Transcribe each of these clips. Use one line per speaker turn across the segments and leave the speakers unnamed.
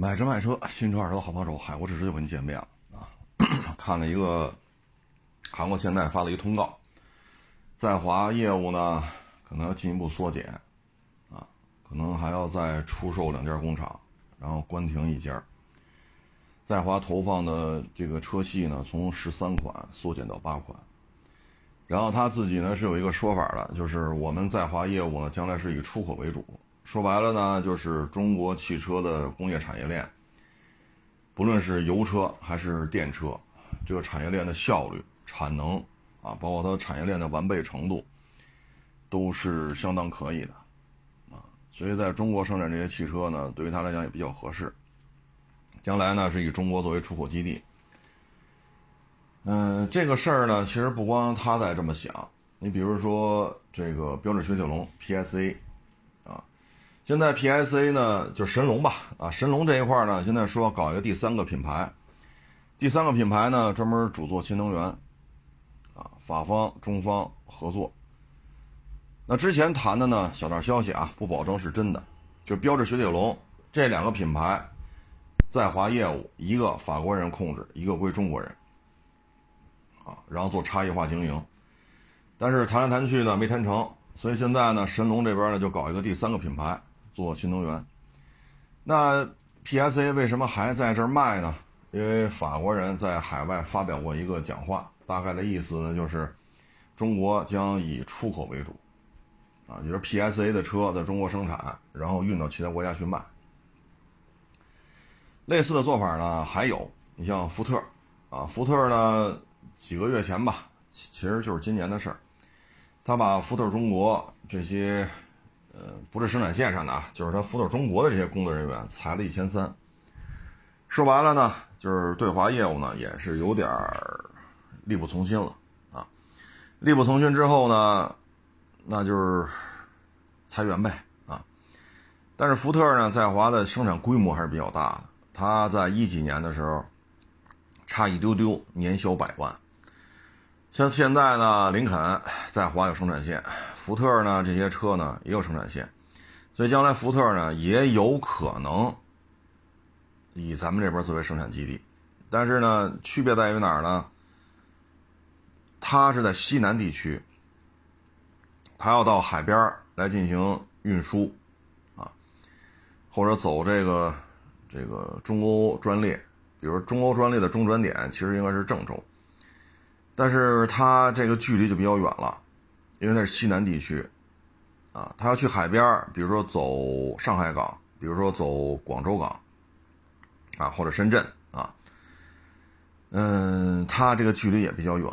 买车卖车，新车二手车好帮手，海阔试车又跟你见面了啊！看了一个韩国现代发了一个通告，在华业务呢可能要进一步缩减啊，可能还要再出售两家工厂，然后关停一家。在华投放的这个车系呢，从十三款缩减到八款。然后他自己呢是有一个说法的，就是我们在华业务呢将来是以出口为主。说白了呢，就是中国汽车的工业产业链，不论是油车还是电车，这个产业链的效率、产能啊，包括它产业链的完备程度，都是相当可以的啊。所以在中国生产这些汽车呢，对于他来讲也比较合适。将来呢是以中国作为出口基地。嗯，这个事儿呢，其实不光他在这么想。你比如说这个标致雪铁龙 PSA，现在 PSA 呢就神龙吧，啊，神龙这一块呢，现在说搞一个第三个品牌，第三个品牌呢专门主做新能源，啊，法方中方合作。那之前谈的呢，小道消息啊，不保证是真的，就标致雪铁龙这两个品牌在华业务，一个法国人控制，一个归中国人。啊，然后做差异化经营，但是谈来谈去呢没谈成，所以现在呢神龙这边呢就搞一个第三个品牌做新能源。那 PSA 为什么还在这儿卖呢？因为法国人在海外发表过一个讲话，大概的意思呢就是中国将以出口为主，啊，就是 PSA 的车在中国生产，然后运到其他国家去卖。类似的做法呢还有，你像福特，啊，福特呢。几个月前吧，其实就是今年的事儿。他把福特中国这些，呃，不是生产线上的啊，就是他福特中国的这些工作人员裁了一千三。说白了呢，就是对华业务呢也是有点儿力不从心了啊。力不从心之后呢，那就是裁员呗啊。但是福特呢，在华的生产规模还是比较大的。他在一几年的时候，差一丢丢年销百万。像现在呢，林肯在华有生产线，福特呢这些车呢也有生产线，所以将来福特呢也有可能以咱们这边作为生产基地，但是呢区别在于哪儿呢？它是在西南地区，它要到海边来进行运输，啊，或者走这个这个中欧专列，比如中欧专列的中转点其实应该是郑州。但是它这个距离就比较远了，因为那是西南地区，啊，他要去海边比如说走上海港，比如说走广州港，啊，或者深圳啊，嗯，它这个距离也比较远，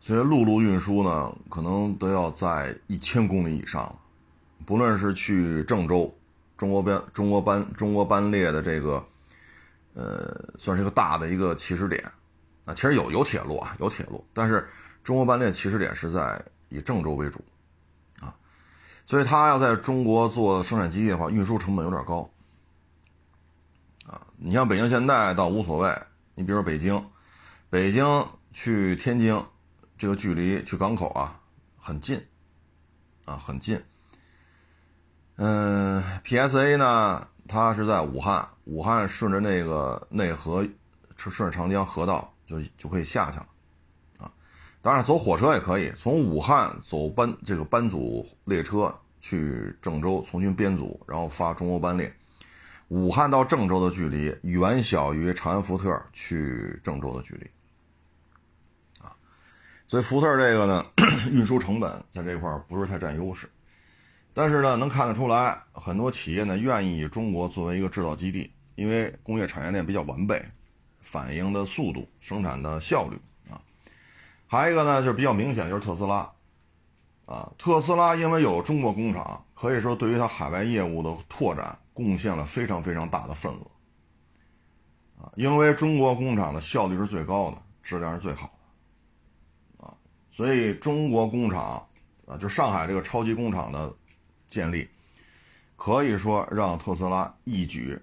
所以陆路运输呢，可能都要在一千公里以上了。不论是去郑州，中国班中国班中国班列的这个，呃，算是一个大的一个起始点。啊，其实有有铁路啊，有铁路，但是中国班列起始点是在以郑州为主，啊，所以他要在中国做生产基地的话，运输成本有点高，啊，你像北京现代倒无所谓，你比如说北京，北京去天津这个距离去港口啊很近，啊很近，嗯，PSA 呢，它是在武汉，武汉顺着那个内河，顺着长江河道。就就可以下去了，啊，当然走火车也可以，从武汉走班这个班组列车去郑州重新编组，然后发中欧班列。武汉到郑州的距离远小于长安福特去郑州的距离，啊，所以福特这个呢，运输成本在这块不是太占优势，但是呢，能看得出来，很多企业呢愿意以中国作为一个制造基地，因为工业产业链比较完备。反应的速度、生产的效率啊，还有一个呢，就是比较明显，就是特斯拉啊。特斯拉因为有中国工厂，可以说对于它海外业务的拓展贡献了非常非常大的份额啊。因为中国工厂的效率是最高的，质量是最好的啊，所以中国工厂啊，就上海这个超级工厂的建立，可以说让特斯拉一举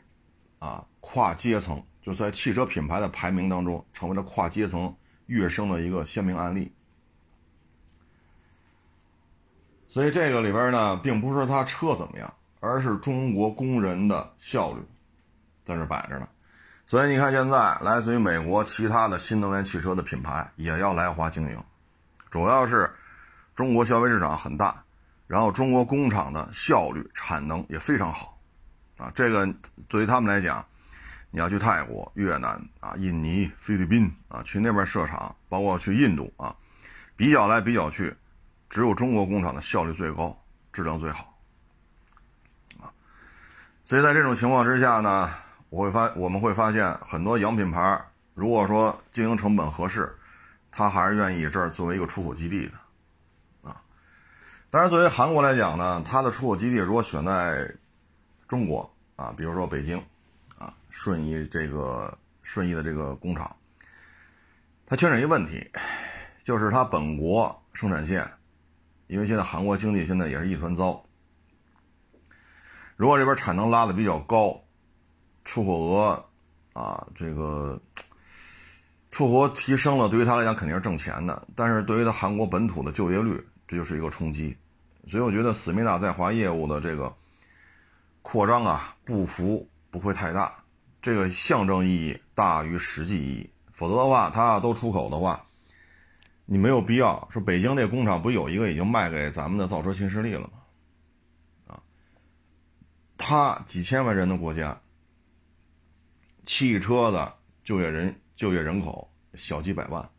啊跨阶层。就在汽车品牌的排名当中，成为了跨阶层跃升的一个鲜明案例。所以这个里边呢，并不是说它车怎么样，而是中国工人的效率在这摆着呢。所以你看，现在来自于美国其他的新能源汽车的品牌也要来华经营，主要是中国消费市场很大，然后中国工厂的效率、产能也非常好，啊，这个对于他们来讲，你要去泰国、越南啊、印尼、菲律宾啊，去那边设厂，包括去印度啊，比较来比较去，只有中国工厂的效率最高，质量最好，啊，所以在这种情况之下呢。我会发，我们会发现很多洋品牌，如果说经营成本合适，他还是愿意这儿作为一个出口基地的，啊。当然，作为韩国来讲呢，它的出口基地如果选在中国啊，比如说北京，顺义这个顺义的这个工厂，它牵扯一个问题，就是它本国生产线，因为现在韩国经济现在也是一团糟，如果这边产能拉的比较高。出口额啊，这个出口提升了，对于他来讲肯定是挣钱的。但是对于他韩国本土的就业率，这就是一个冲击。所以我觉得思密达在华业务的这个扩张啊，步幅不会太大。这个象征意义大于实际意义。否则的话，他都出口的话，你没有必要说北京那工厂不有一个已经卖给咱们的造车新势力了吗？啊，他几千万人的国家。汽车的就业人就业人口小几百万，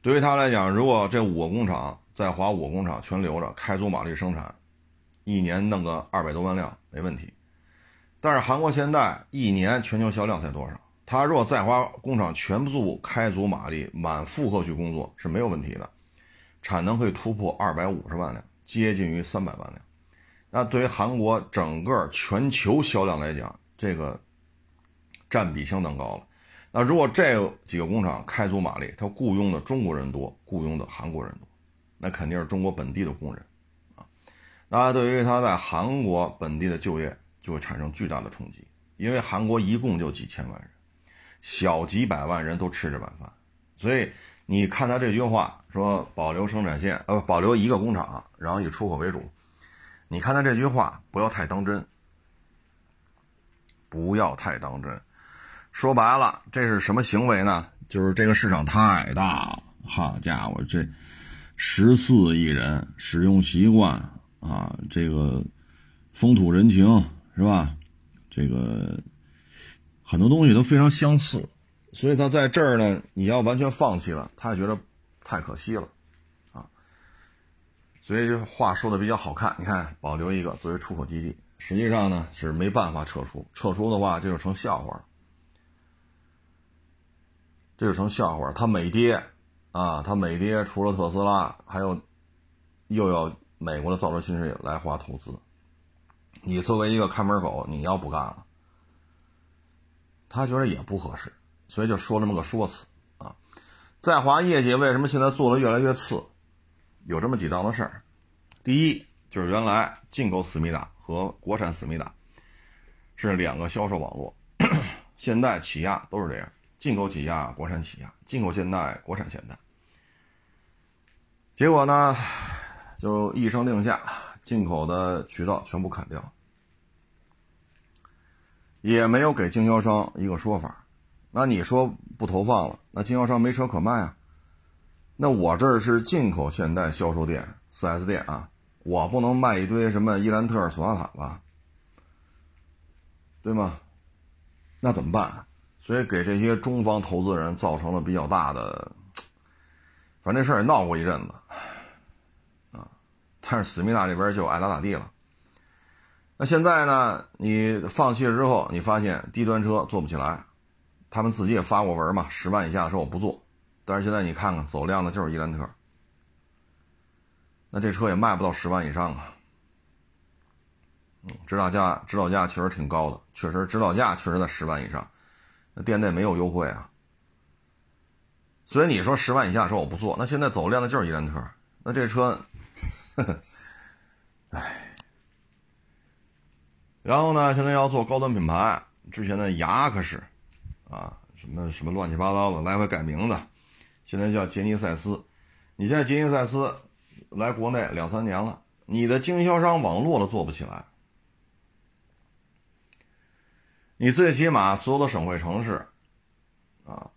对于他来讲，如果这五个工厂在华五个工厂全留着，开足马力生产，一年弄个二百多万辆没问题。但是韩国现代一年全球销量才多少？他若在华工厂全部开足马力、满负荷去工作是没有问题的，产能可以突破二百五十万辆，接近于三百万辆。那对于韩国整个全球销量来讲，这个占比相当高了。那如果这几个工厂开足马力，它雇佣的中国人多，雇佣的韩国人多，那肯定是中国本地的工人啊。那对于他在韩国本地的就业就会产生巨大的冲击，因为韩国一共就几千万人，小几百万人都吃这碗饭。所以你看他这句话说保留生产线，呃，保留一个工厂，然后以出口为主。你看他这句话不要太当真。不要太当真，说白了，这是什么行为呢？就是这个市场太大了，好家伙，这十四亿人使用习惯啊，这个风土人情是吧？这个很多东西都非常相似，所以他在这儿呢，你要完全放弃了，他也觉得太可惜了啊。所以话说的比较好看，你看，保留一个作为出口基地。实际上呢是没办法撤出，撤出的话这就成笑话了，这就成笑话。它美跌，啊，它美跌，除了特斯拉，还有又要美国的造车新势力来华投资。你作为一个看门狗，你要不干了，他觉得也不合适，所以就说这么个说辞啊。在华业绩为什么现在做的越来越次？有这么几档子事儿，第一就是原来进口思密达。和国产思密达是两个销售网络，现代起亚都是这样，进口起亚，国产起亚，进口现代，国产现代。结果呢，就一声令下，进口的渠道全部砍掉，也没有给经销商一个说法。那你说不投放了，那经销商没车可卖啊？那我这儿是进口现代销售店，4S 店啊。我不能卖一堆什么伊兰特、索纳塔吧，对吗？那怎么办？所以给这些中方投资人造成了比较大的，反正这事儿也闹过一阵子，啊，但是思密达这边就爱咋咋地了。那现在呢？你放弃了之后，你发现低端车做不起来，他们自己也发过文嘛，十万以下的车我不做。但是现在你看看走量的就是伊兰特。那这车也卖不到十万以上啊，嗯，指导价指导价确实挺高的，确实指导价确实在十万以上，那店内没有优惠啊，所以你说十万以下说我不做，那现在走量的就是伊兰特，那这车，呵呵，唉，然后呢，现在要做高端品牌，之前的雅克士，啊，什么什么乱七八糟的，来回改名字，现在叫杰尼赛斯，你现在杰尼赛斯。来国内两三年了，你的经销商网络都做不起来，你最起码所有的省会城市，啊，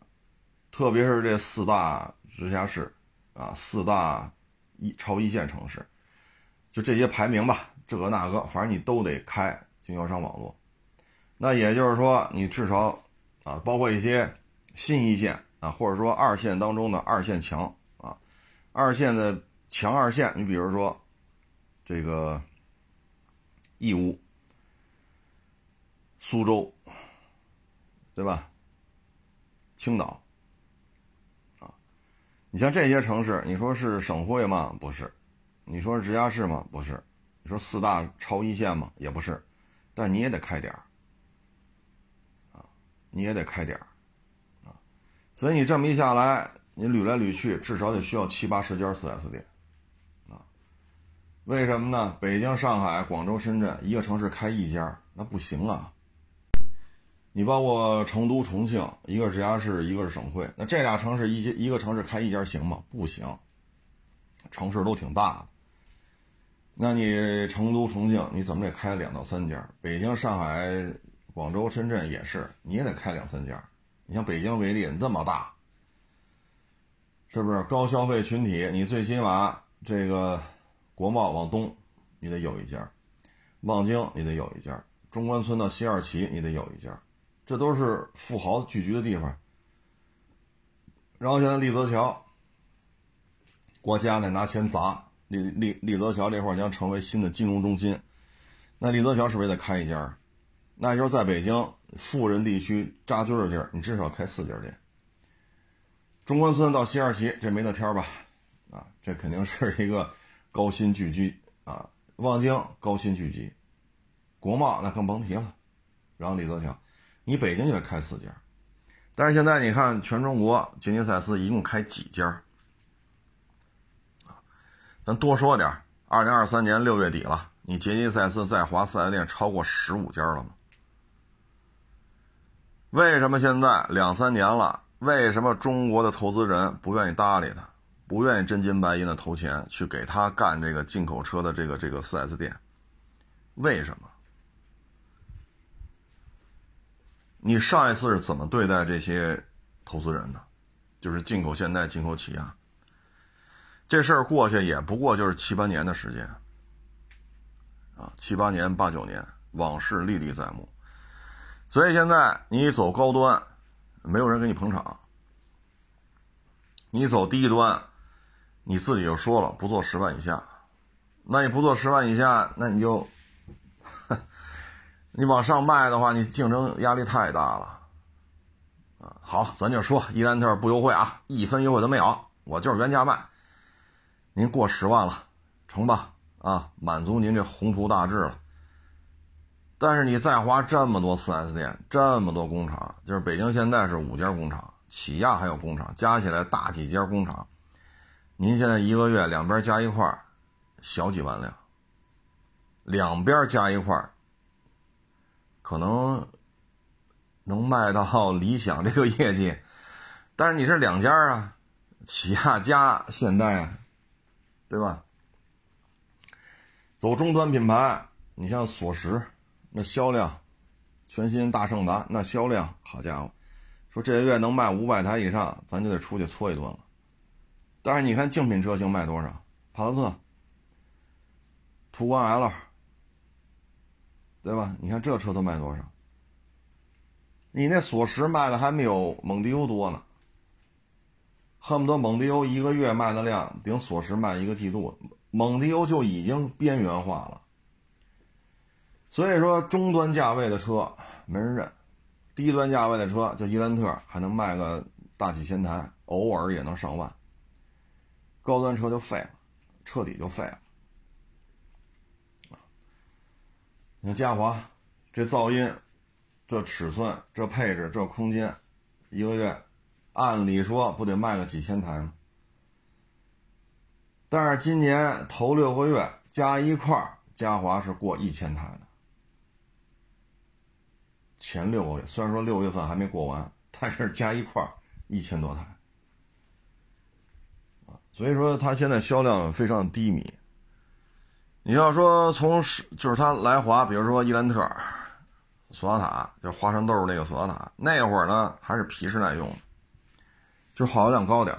特别是这四大直辖市，啊，四大一超一线城市，就这些排名吧，这个那个，反正你都得开经销商网络。那也就是说，你至少啊，包括一些新一线啊，或者说二线当中的二线强啊，二线的强二线，你比如说这个义乌。苏州，对吧？青岛，啊，你像这些城市，你说是省会吗？不是。你说是直辖市吗？不是。你说四大超一线吗？也不是。但你也得开点儿，啊，你也得开点儿，啊，所以你这么一下来，你捋来捋去，至少得需要七八十家四 S 店，啊，为什么呢？北京、上海、广州、深圳一个城市开一家，那不行啊。你包括成都、重庆，一个是直辖市，一个是省会，那这俩城市一一个城市开一家行吗？不行，城市都挺大的。那你成都、重庆，你怎么得开两到三家？北京、上海、广州、深圳也是，你也得开两三家。你像北京为例，这么大，是不是高消费群体？你最起码这个国贸往东，你得有一家；望京你得有一家；中关村到西二旗你得有一家。这都是富豪聚居的地方，然后现在立泽桥，国家呢拿钱砸，立立立泽桥这块将成为新的金融中心，那立泽桥是不是也得开一家？那就是在北京富人地区扎堆的地儿，你至少开四家店。中关村到西二旗这没得天吧？啊，这肯定是一个高新聚居啊，望京高新聚集，国贸那更甭提了，然后李泽桥。你北京就得开四家，但是现在你看，全中国吉尼赛斯一共开几家？咱多说点二零二三年六月底了，你捷尼赛斯在华四 S 店超过十五家了吗？为什么现在两三年了，为什么中国的投资人不愿意搭理他，不愿意真金白银的投钱去给他干这个进口车的这个这个四 S 店？为什么？你上一次是怎么对待这些投资人的？就是进口现代、进口起亚，这事儿过去也不过就是七八年的时间啊，七八年、八九年，往事历历在目。所以现在你走高端，没有人给你捧场；你走低端，你自己就说了不做十万以下，那你不做十万以下，那你就。你往上卖的话，你竞争压力太大了，啊，好，咱就说伊兰特不优惠啊，一分优惠都没有，我就是原价卖。您过十万了，成吧？啊，满足您这宏图大志了。但是你再花这么多 4S 店，这么多工厂，就是北京现在是五家工厂，起亚还有工厂，加起来大几家工厂，您现在一个月两边加一块小几万辆，两边加一块可能能卖到 理想这个业绩，但是你是两家啊，起亚加现代，对吧？走中端品牌，你像索石，那销量，全新大胜达那销量，好家伙，说这个月能卖五百台以上，咱就得出去搓一顿了。但是你看竞品车型卖多少？帕萨特、途观 L。对吧？你看这车都卖多少？你那索石卖的还没有蒙迪欧多呢，恨不得蒙迪欧一个月卖的量顶索石卖一个季度，蒙迪欧就已经边缘化了。所以说，中端价位的车没人认，低端价位的车，就伊兰特还能卖个大几千台，偶尔也能上万。高端车就废了，彻底就废了。你看嘉华，这噪音、这尺寸、这配置、这空间，一个月，按理说不得卖个几千台吗？但是今年头六个月加一块嘉华是过一千台的。前六个月虽然说六月份还没过完，但是加一块一千多台，所以说它现在销量非常低迷。你要说从是就是他来华，比如说伊兰特，索纳塔，就是花生豆那个索纳塔，那会儿呢还是皮实耐用，就耗油量高点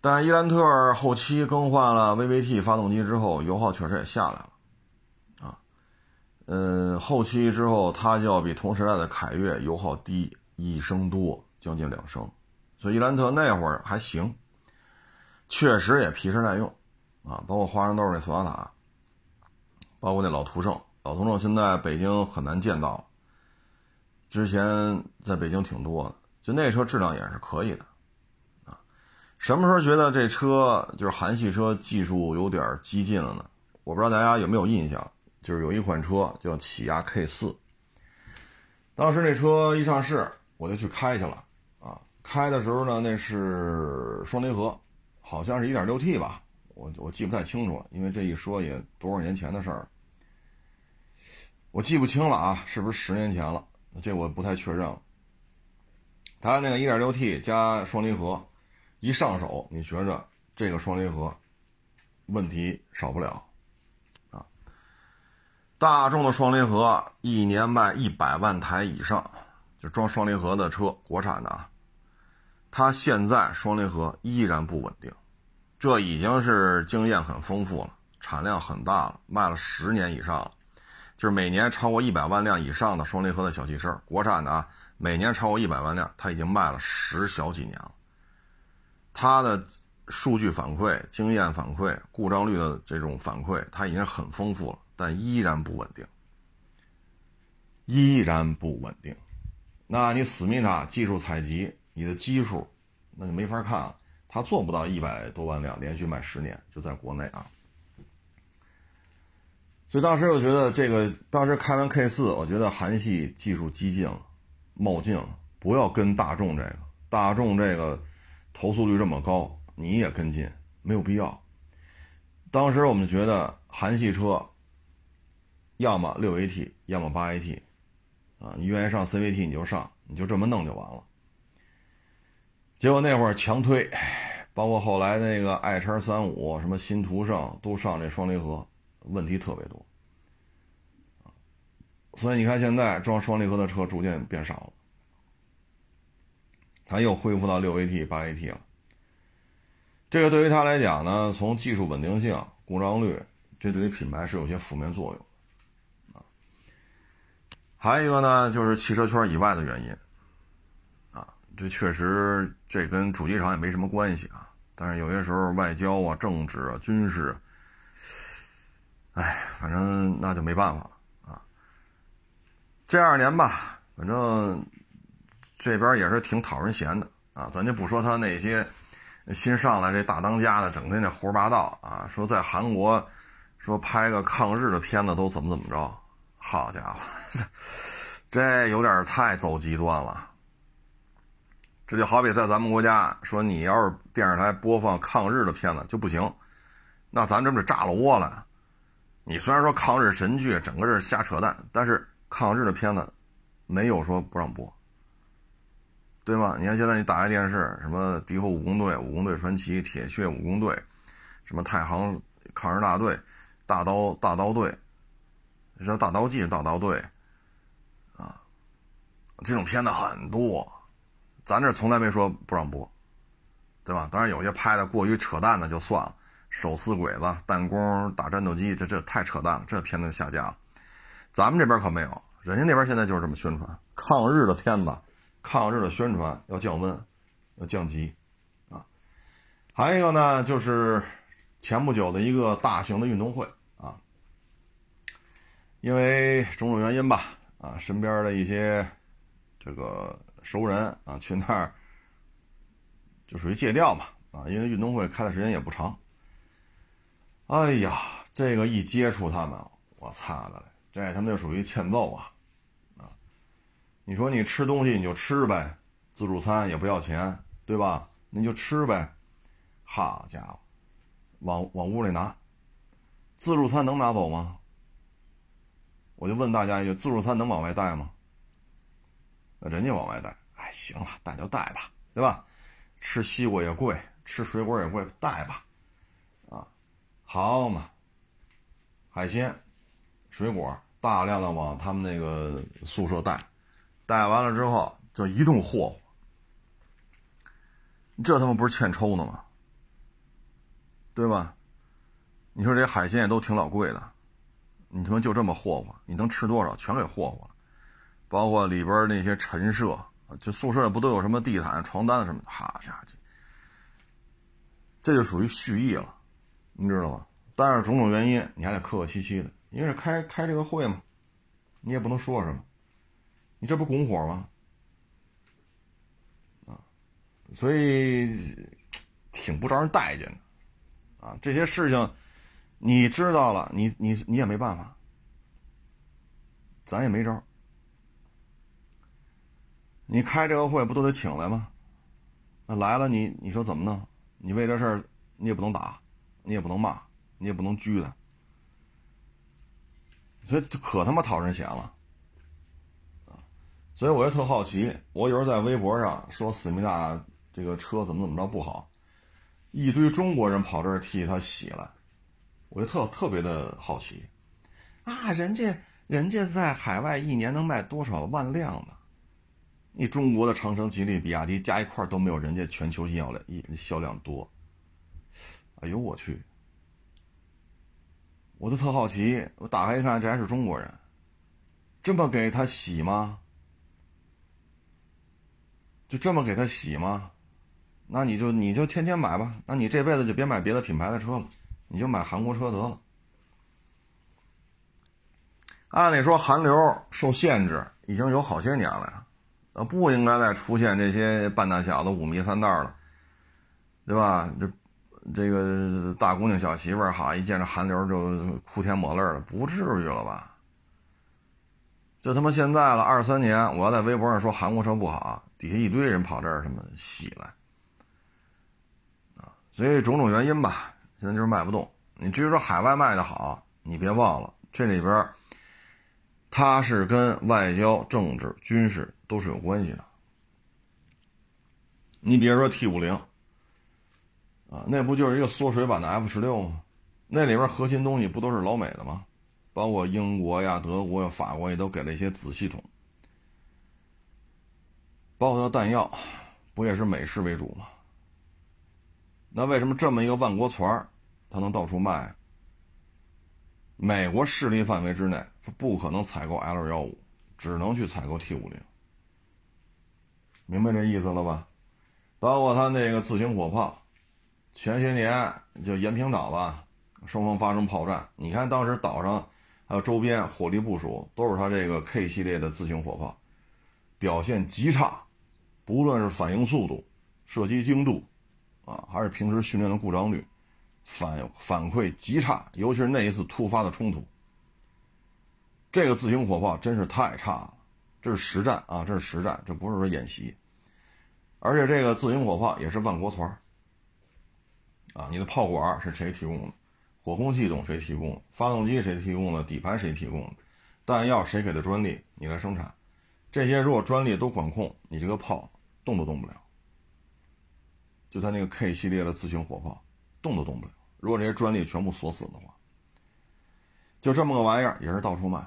但伊兰特后期更换了 VVT 发动机之后，油耗确实也下来了，啊，嗯，后期之后它就要比同时代的凯越油耗低一升多，将近两升，所以伊兰特那会儿还行，确实也皮实耐用，啊，包括花生豆那索纳塔，包括那老途胜，老途胜现在北京很难见到，之前在北京挺多的，就那车质量也是可以的。啊什么时候觉得这车就是韩系车技术有点激进了呢？我不知道大家有没有印象，就是有一款车叫起亚 K 四。当时那车一上市，我就去开去了啊。开的时候呢，那是双离合，好像是一点六 T 吧，我我记不太清楚了，因为这一说也多少年前的事儿，我记不清了啊，是不是十年前了？这我不太确认了。它那个一点六 T 加双离合。一上手，你觉着这个双离合问题少不了啊？大众的双离合一年卖一百万台以上，就装双离合的车，国产的啊，它现在双离合依然不稳定，这已经是经验很丰富了，产量很大了，卖了十年以上了，就是每年超过一百万辆以上的双离合的小汽车，国产的啊，每年超过一百万辆，它已经卖了十小几年了。它的数据反馈、经验反馈、故障率的这种反馈，它已经很丰富了，但依然不稳定，依然不稳定。那你思密达技术采集，你的基数，那就没法看了。它做不到一百多万辆连续卖十年，就在国内啊。所以当时我觉得这个，当时开完 K 四，我觉得韩系技术激进了，冒进了，不要跟大众这个，大众这个。投诉率这么高，你也跟进没有必要。当时我们觉得韩系车，要么六 AT，要么八 AT，啊，你愿意上 CVT 你就上，你就这么弄就完了。结果那会儿强推，包括后来那个爱叉三五、什么新途胜都上这双离合，问题特别多。所以你看现在装双离合的车逐渐变少了。它又恢复到六 AT、八 AT 了。这个对于它来讲呢，从技术稳定性、故障率，这对于品牌是有些负面作用啊。还有一个呢，就是汽车圈以外的原因啊，这确实这跟主机厂也没什么关系啊。但是有些时候外交啊、政治啊、军事，哎，反正那就没办法了。这二年吧，反正。这边也是挺讨人嫌的啊，咱就不说他那些新上来这大当家的，整天那胡说八道啊，说在韩国说拍个抗日的片子都怎么怎么着，好家伙，这有点太走极端了。这就好比在咱们国家说，你要是电视台播放抗日的片子就不行，那咱这不是炸了窝了？你虽然说抗日神剧，整个是瞎扯淡，但是抗日的片子没有说不让播。对吗？你看现在你打开电视，什么敌后武工队、武工队传奇、铁血武工队，什么太行抗日大队、大刀大刀队，叫大刀记是大刀队，啊，这种片子很多，咱这从来没说不让播，对吧？当然有些拍的过于扯淡的就算了，手撕鬼子、弹弓打战斗机，这这太扯淡了，这片子就下架了。咱们这边可没有，人家那边现在就是这么宣传抗日的片子。抗日的宣传要降温，要降级，啊，还有一个呢，就是前不久的一个大型的运动会啊，因为种种原因吧，啊，身边的一些这个熟人啊，去那儿就属于借调嘛，啊，因为运动会开的时间也不长，哎呀，这个一接触他们，我擦的嘞，这他们就属于欠揍啊。啊你说你吃东西你就吃呗，自助餐也不要钱，对吧？你就吃呗。好家伙，往往屋里拿，自助餐能拿走吗？我就问大家一句：自助餐能往外带吗？那人家往外带，哎，行了，带就带吧，对吧？吃西瓜也贵，吃水果也贵，带吧。啊，好嘛，海鲜、水果大量的往他们那个宿舍带，带完了之后就一顿霍霍，这他妈不是欠抽呢吗？对吧？你说这海鲜也都挺老贵的，你他妈就这么霍霍，你能吃多少？全给霍霍了，包括里边那些陈设，就宿舍不都有什么地毯、床单什么的？哈家伙，这就属于蓄意了，你知道吗？但是种种原因，你还得客客气气的，因为是开开这个会嘛，你也不能说什么，你这不拱火吗？啊，所以挺不招人待见的。啊，这些事情你知道了，你你你也没办法，咱也没招。你开这个会不都得请来吗？那来了，你你说怎么弄？你为这事儿，你也不能打，你也不能骂，你也不能拘他，所以可他妈讨人嫌了啊！所以我就特好奇，我有时候在微博上说思密达这个车怎么怎么着不好。一堆中国人跑这儿替他洗了，我就特特别的好奇，啊，人家人家在海外一年能卖多少万辆呢？你中国的长城、吉利、比亚迪加一块都没有人家全球销量一销量多。哎呦我去！我都特好奇，我打开一看，这还是中国人，这么给他洗吗？就这么给他洗吗？那你就你就天天买吧，那你这辈子就别买别的品牌的车了，你就买韩国车得了。按理说韩流受限制已经有好些年了呀，呃，不应该再出现这些半大小子五迷三道了，对吧？这这个大姑娘小媳妇儿哈，一见着韩流就哭天抹泪了，不至于了吧？就他妈现在了，二三年，我要在微博上说韩国车不好，底下一堆人跑这儿什么洗来。所以种种原因吧，现在就是卖不动。你至于说海外卖的好，你别忘了这里边，它是跟外交、政治、军事都是有关系的。你比如说 T 五零，啊，那不就是一个缩水版的 F 十六吗？那里边核心东西不都是老美的吗？包括英国呀、德国呀、法国也都给了一些子系统，包括它的弹药，不也是美式为主吗？那为什么这么一个万国船它能到处卖？美国势力范围之内，不可能采购 L 幺五，只能去采购 T 五零。明白这意思了吧？包括他那个自行火炮，前些年就延平岛吧，双方发生炮战，你看当时岛上还有周边火力部署，都是他这个 K 系列的自行火炮，表现极差，不论是反应速度、射击精度。啊，还是平时训练的故障率，反反馈极差，尤其是那一次突发的冲突，这个自行火炮真是太差了。这是实战啊，这是实战，这不是说演习。而且这个自行火炮也是万国船啊，你的炮管是谁提供的？火控系统谁提供？发动机谁提供的？底盘谁提供的？弹药谁给的专利？你来生产。这些如果专利都管控，你这个炮动都动不了。就他那个 K 系列的自行火炮，动都动不了。如果这些专利全部锁死的话，就这么个玩意儿也是到处卖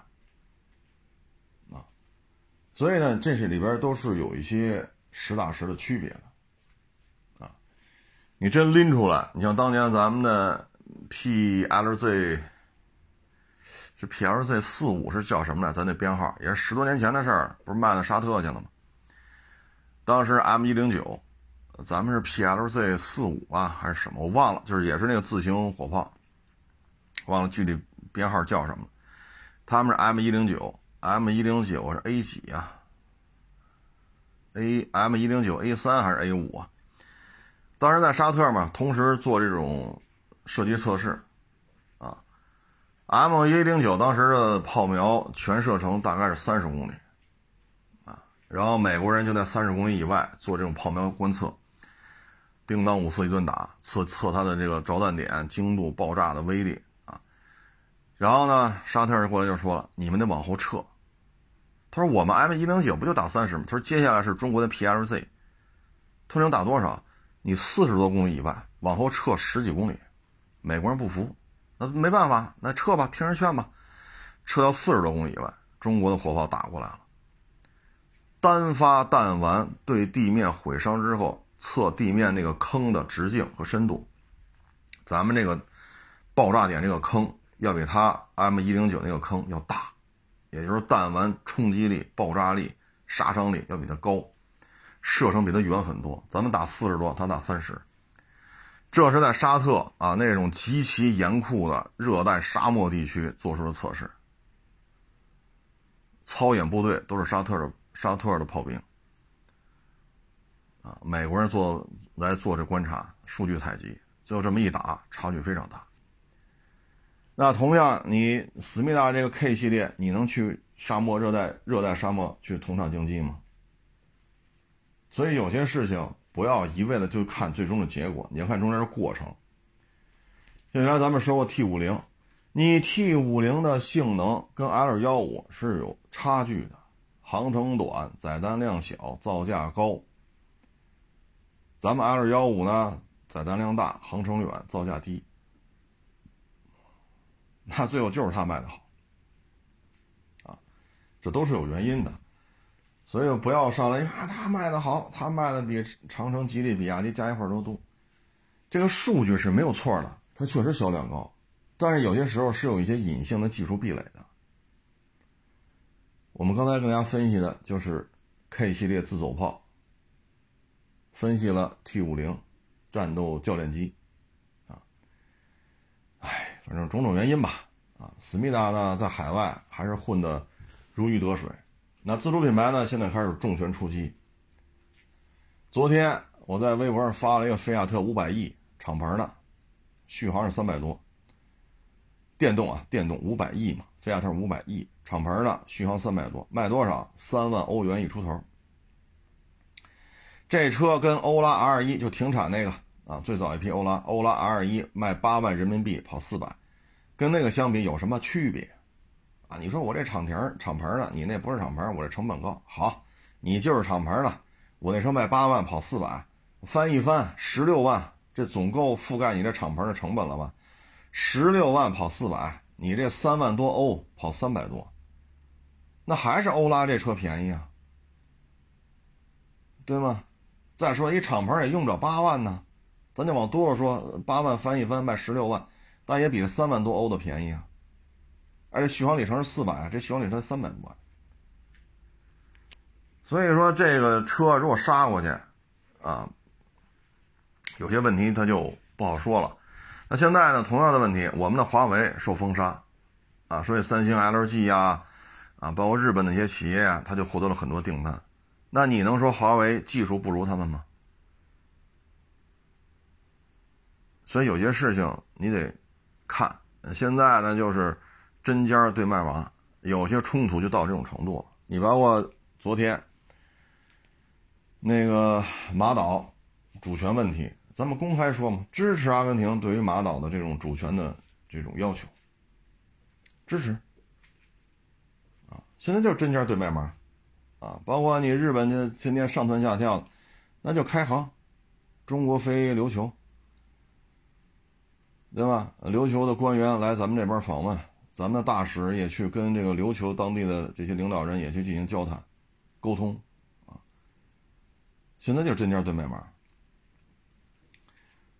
啊。所以呢，这是里边都是有一些实打实的区别的。你真拎出来，你像当年咱们的 PLZ 是 PLZ 四五是叫什么来？咱那编号也是十多年前的事儿，不是卖到沙特去了吗？当时 M 一零九。咱们是 PLZ 四五啊，还是什么？我忘了，就是也是那个自行火炮，忘了具体编号叫什么。他们是 M 一零九，M 一零九是 A 几啊？A M 一零九 A 三还是 A 五啊？当时在沙特嘛，同时做这种射击测试啊。M 一零九当时的炮瞄全射程大概是三十公里啊，然后美国人就在三十公里以外做这种炮瞄观测。叮当五四一顿打，测测它的这个着弹点精度、爆炸的威力啊。然后呢，沙特人过来就说了：“你们得往后撤。”他说：“我们 M 一零九不就打三十吗？”他说：“接下来是中国的 PLZ，他能打多少？你四十多公里以外往后撤十几公里。”美国人不服，那没办法，那撤吧，听人劝吧。撤到四十多公里以外，中国的火炮打过来了。单发弹丸对地面毁伤之后，测地面那个坑的直径和深度，咱们这个爆炸点这个坑要比它 M 一零九那个坑要大，也就是弹丸冲击力、爆炸力、杀伤力要比它高，射程比它远很多。咱们打四十多，他打三十。这是在沙特啊那种极其严酷的热带沙漠地区做出的测试，操演部队都是沙特的沙特的炮兵，啊，美国人做来做这观察数据采集，就这么一打，差距非常大。那同样，你思密达这个 K 系列，你能去沙漠热带热带沙漠去同场竞技吗？所以有些事情。不要一味的就看最终的结果，你要看中间的过程。就原来咱们说过 T 五零，你 T 五零的性能跟 L 幺五是有差距的，航程短，载弹量小，造价高。咱们 L 幺五呢，载弹量大，航程远，造价低。那最后就是它卖的好，啊，这都是有原因的。所以不要上来啊！他卖的好，他卖的比长城、吉利、比亚迪加一块都多。这个数据是没有错的，它确实销量高，但是有些时候是有一些隐性的技术壁垒的。我们刚才跟大家分析的就是 K 系列自走炮，分析了 T 五零战斗教练机，啊，哎，反正种种原因吧，啊，思密达呢在海外还是混得如鱼得水。那自主品牌呢？现在开始重拳出击。昨天我在微博上发了一个菲亚特五百 E 敞篷的，续航是三百多，电动啊，电动五百 E 嘛，菲亚特五百 E 敞篷的续航三百多，卖多少？三万欧元一出头。这车跟欧拉 R 一就停产那个啊，最早一批欧拉，欧拉 R 一卖八万人民币跑四百，跟那个相比有什么区别？啊，你说我这敞篷敞篷的，你那不是敞篷，我这成本高。好，你就是敞篷的，我那车卖八万跑四百，翻一翻十六万，这总够覆盖你这敞篷的成本了吧？十六万跑四百，你这三万多欧跑三百多，那还是欧拉这车便宜啊，对吗？再说一敞篷也用不了八万呢，咱就往多了说，八万翻一翻卖十六万，但也比三万多欧的便宜啊。而且续航里程是四百，这续航里程三百多，所以说这个车如果杀过去，啊，有些问题它就不好说了。那现在呢，同样的问题，我们的华为受封杀，啊，所以三星、LG 呀，啊，包括日本那些企业啊，它就获得了很多订单。那你能说华为技术不如他们吗？所以有些事情你得看。现在呢，就是。针尖对麦芒，有些冲突就到这种程度了。你包括昨天那个马岛主权问题，咱们公开说嘛，支持阿根廷对于马岛的这种主权的这种要求，支持啊。现在就是针尖对麦芒啊。包括你日本的天天上蹿下跳，那就开航，中国飞琉球，对吧？琉球的官员来咱们这边访问。咱们大使也去跟这个琉球当地的这些领导人也去进行交谈、沟通，啊，现在就是针尖对麦芒。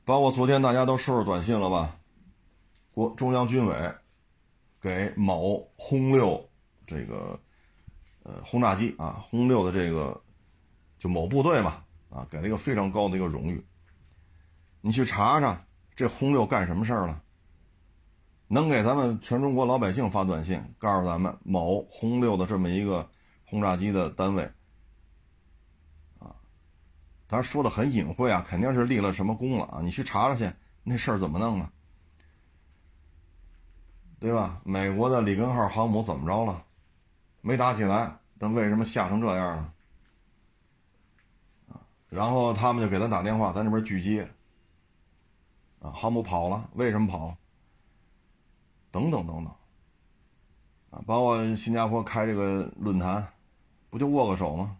包括昨天大家都收到短信了吧？国中央军委给某轰六这个呃轰炸机啊，轰六的这个就某部队嘛啊，给了一个非常高的一个荣誉。你去查查这轰六干什么事儿了？能给咱们全中国老百姓发短信，告诉咱们某轰六的这么一个轰炸机的单位，啊，他说的很隐晦啊，肯定是立了什么功了啊，你去查查去，那事儿怎么弄啊？对吧？美国的里根号航母怎么着了？没打起来，但为什么吓成这样了？啊，然后他们就给咱打电话，咱这边拒接，啊，航母跑了，为什么跑？等等等等，啊，包括新加坡开这个论坛，不就握个手吗？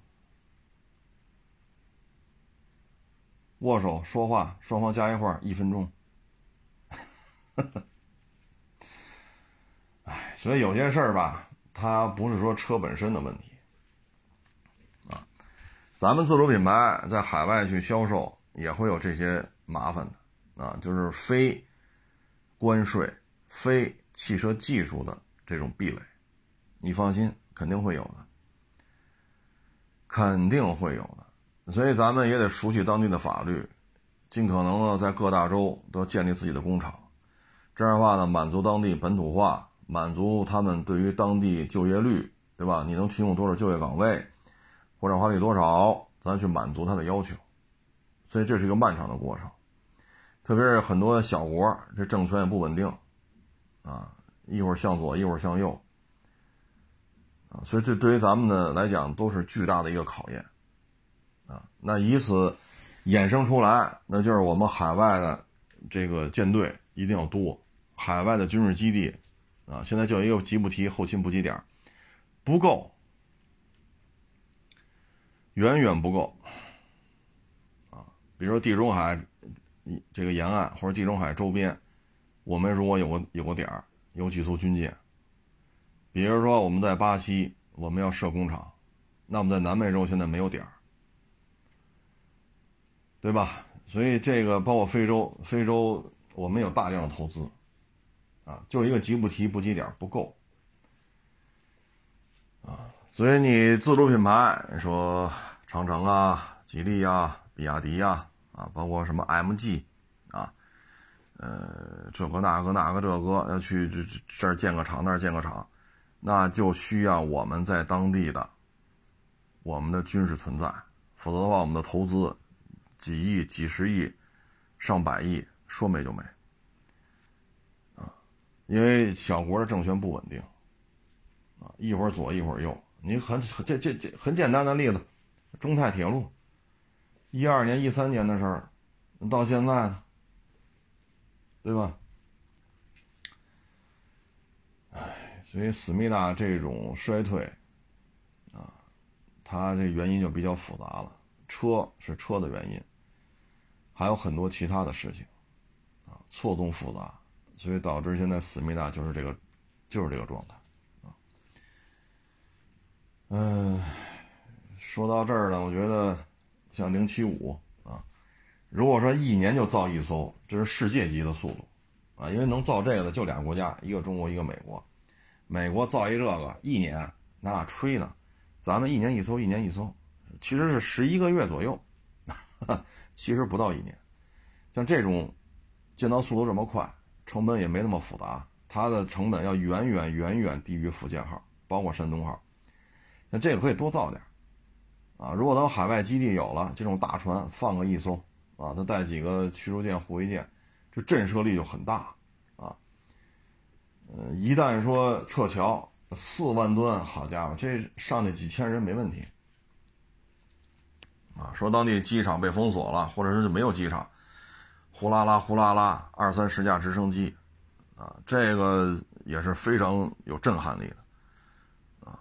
握手说话，双方加一块一分钟。哎，所以有些事儿吧，它不是说车本身的问题啊。咱们自主品牌在海外去销售也会有这些麻烦的啊，就是非关税、非汽车技术的这种壁垒，你放心，肯定会有的，肯定会有的。所以咱们也得熟悉当地的法律，尽可能的在各大洲都建立自己的工厂，这样的话呢，满足当地本土化。满足他们对于当地就业率，对吧？你能提供多少就业岗位，或者花费多少，咱去满足他的要求。所以这是一个漫长的过程，特别是很多小国，这政权也不稳定，啊，一会儿向左，一会儿向右，啊，所以这对于咱们呢来讲都是巨大的一个考验，啊，那以此衍生出来，那就是我们海外的这个舰队一定要多，海外的军事基地。啊，现在就一个吉布提后勤补给点不够，远远不够。啊，比如说地中海，这个沿岸或者地中海周边，我们如果有个有个点儿，有几艘军舰。比如说我们在巴西，我们要设工厂，那我们在南美洲现在没有点儿，对吧？所以这个包括非洲，非洲我们有大量的投资。啊，就一个吉布提补给点不够，啊，所以你自主品牌，说长城啊、吉利啊、比亚迪呀，啊，包括什么 MG，呃，这个那个那个这个要去这这儿建个厂那儿建个厂，那就需要我们在当地的我们的军事存在，否则的话，我们的投资几亿、几十亿、上百亿，说没就没啊。因为小国的政权不稳定，啊，一会儿左一会儿右。你很这这这很简单的例子，中泰铁路，一二年、一三年的事儿，到现在呢，对吧？唉，所以思密达这种衰退，啊，它这原因就比较复杂了。车是车的原因，还有很多其他的事情，啊，错综复杂。所以导致现在思密达就是这个，就是这个状态，啊，嗯，说到这儿呢，我觉得像零七五，如果说一年就造一艘，这是世界级的速度，啊，因为能造这个的就俩国家，一个中国，一个美国，美国造一这个一年，那吹呢，咱们一年一艘，一年一艘，其实是十一个月左右，其实不到一年，像这种建造速度这么快。成本也没那么复杂，它的成本要远远远远低于福建号，包括山东号。那这个可以多造点啊！如果等海外基地有了这种大船，放个一艘啊，他带几个驱逐舰、护卫舰，这震慑力就很大啊。呃，一旦说撤侨，四万吨，好家伙，这上去几千人没问题啊。说当地机场被封锁了，或者是没有机场。呼啦啦，呼啦啦，二三十架直升机，啊，这个也是非常有震撼力的，啊，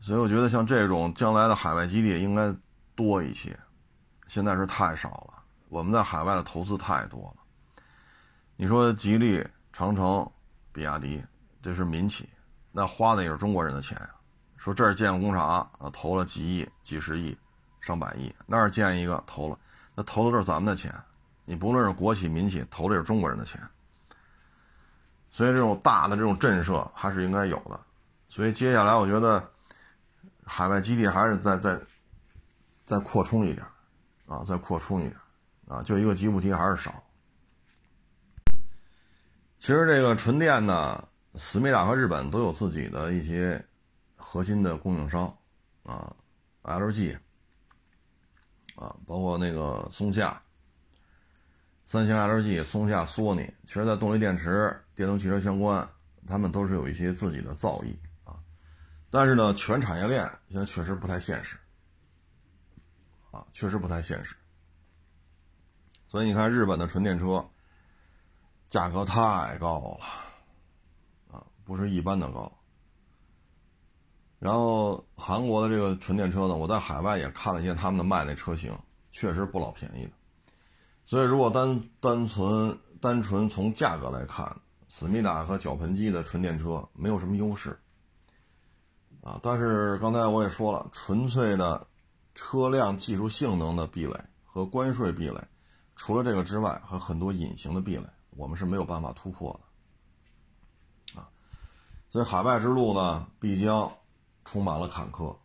所以我觉得像这种将来的海外基地应该多一些，现在是太少了。我们在海外的投资太多了。你说吉利、长城、比亚迪，这是民企，那花的也是中国人的钱呀。说这儿建个工厂啊，投了几亿、几十亿、上百亿，那儿建一个投了，那投的都是咱们的钱。你不论是国企民企，投的是中国人的钱，所以这种大的这种震慑还是应该有的。所以接下来我觉得海外基地还是再再再扩充一点啊，再扩充一点啊，就一个吉布提还是少。其实这个纯电呢，思密达和日本都有自己的一些核心的供应商啊，LG 啊，包括那个松下。三星、LG、松下、索尼，其实，在动力电池、电动汽车相关，他们都是有一些自己的造诣啊。但是呢，全产业链现在确实不太现实啊，确实不太现实。所以你看，日本的纯电车价格太高了啊，不是一般的高。然后韩国的这个纯电车呢，我在海外也看了一些他们的卖那车型，确实不老便宜的。所以，如果单单纯单纯从价格来看，思密达和脚盆机的纯电车没有什么优势啊。但是刚才我也说了，纯粹的车辆技术性能的壁垒和关税壁垒，除了这个之外，还有很多隐形的壁垒，我们是没有办法突破的啊。所以海外之路呢，必将充满了坎坷，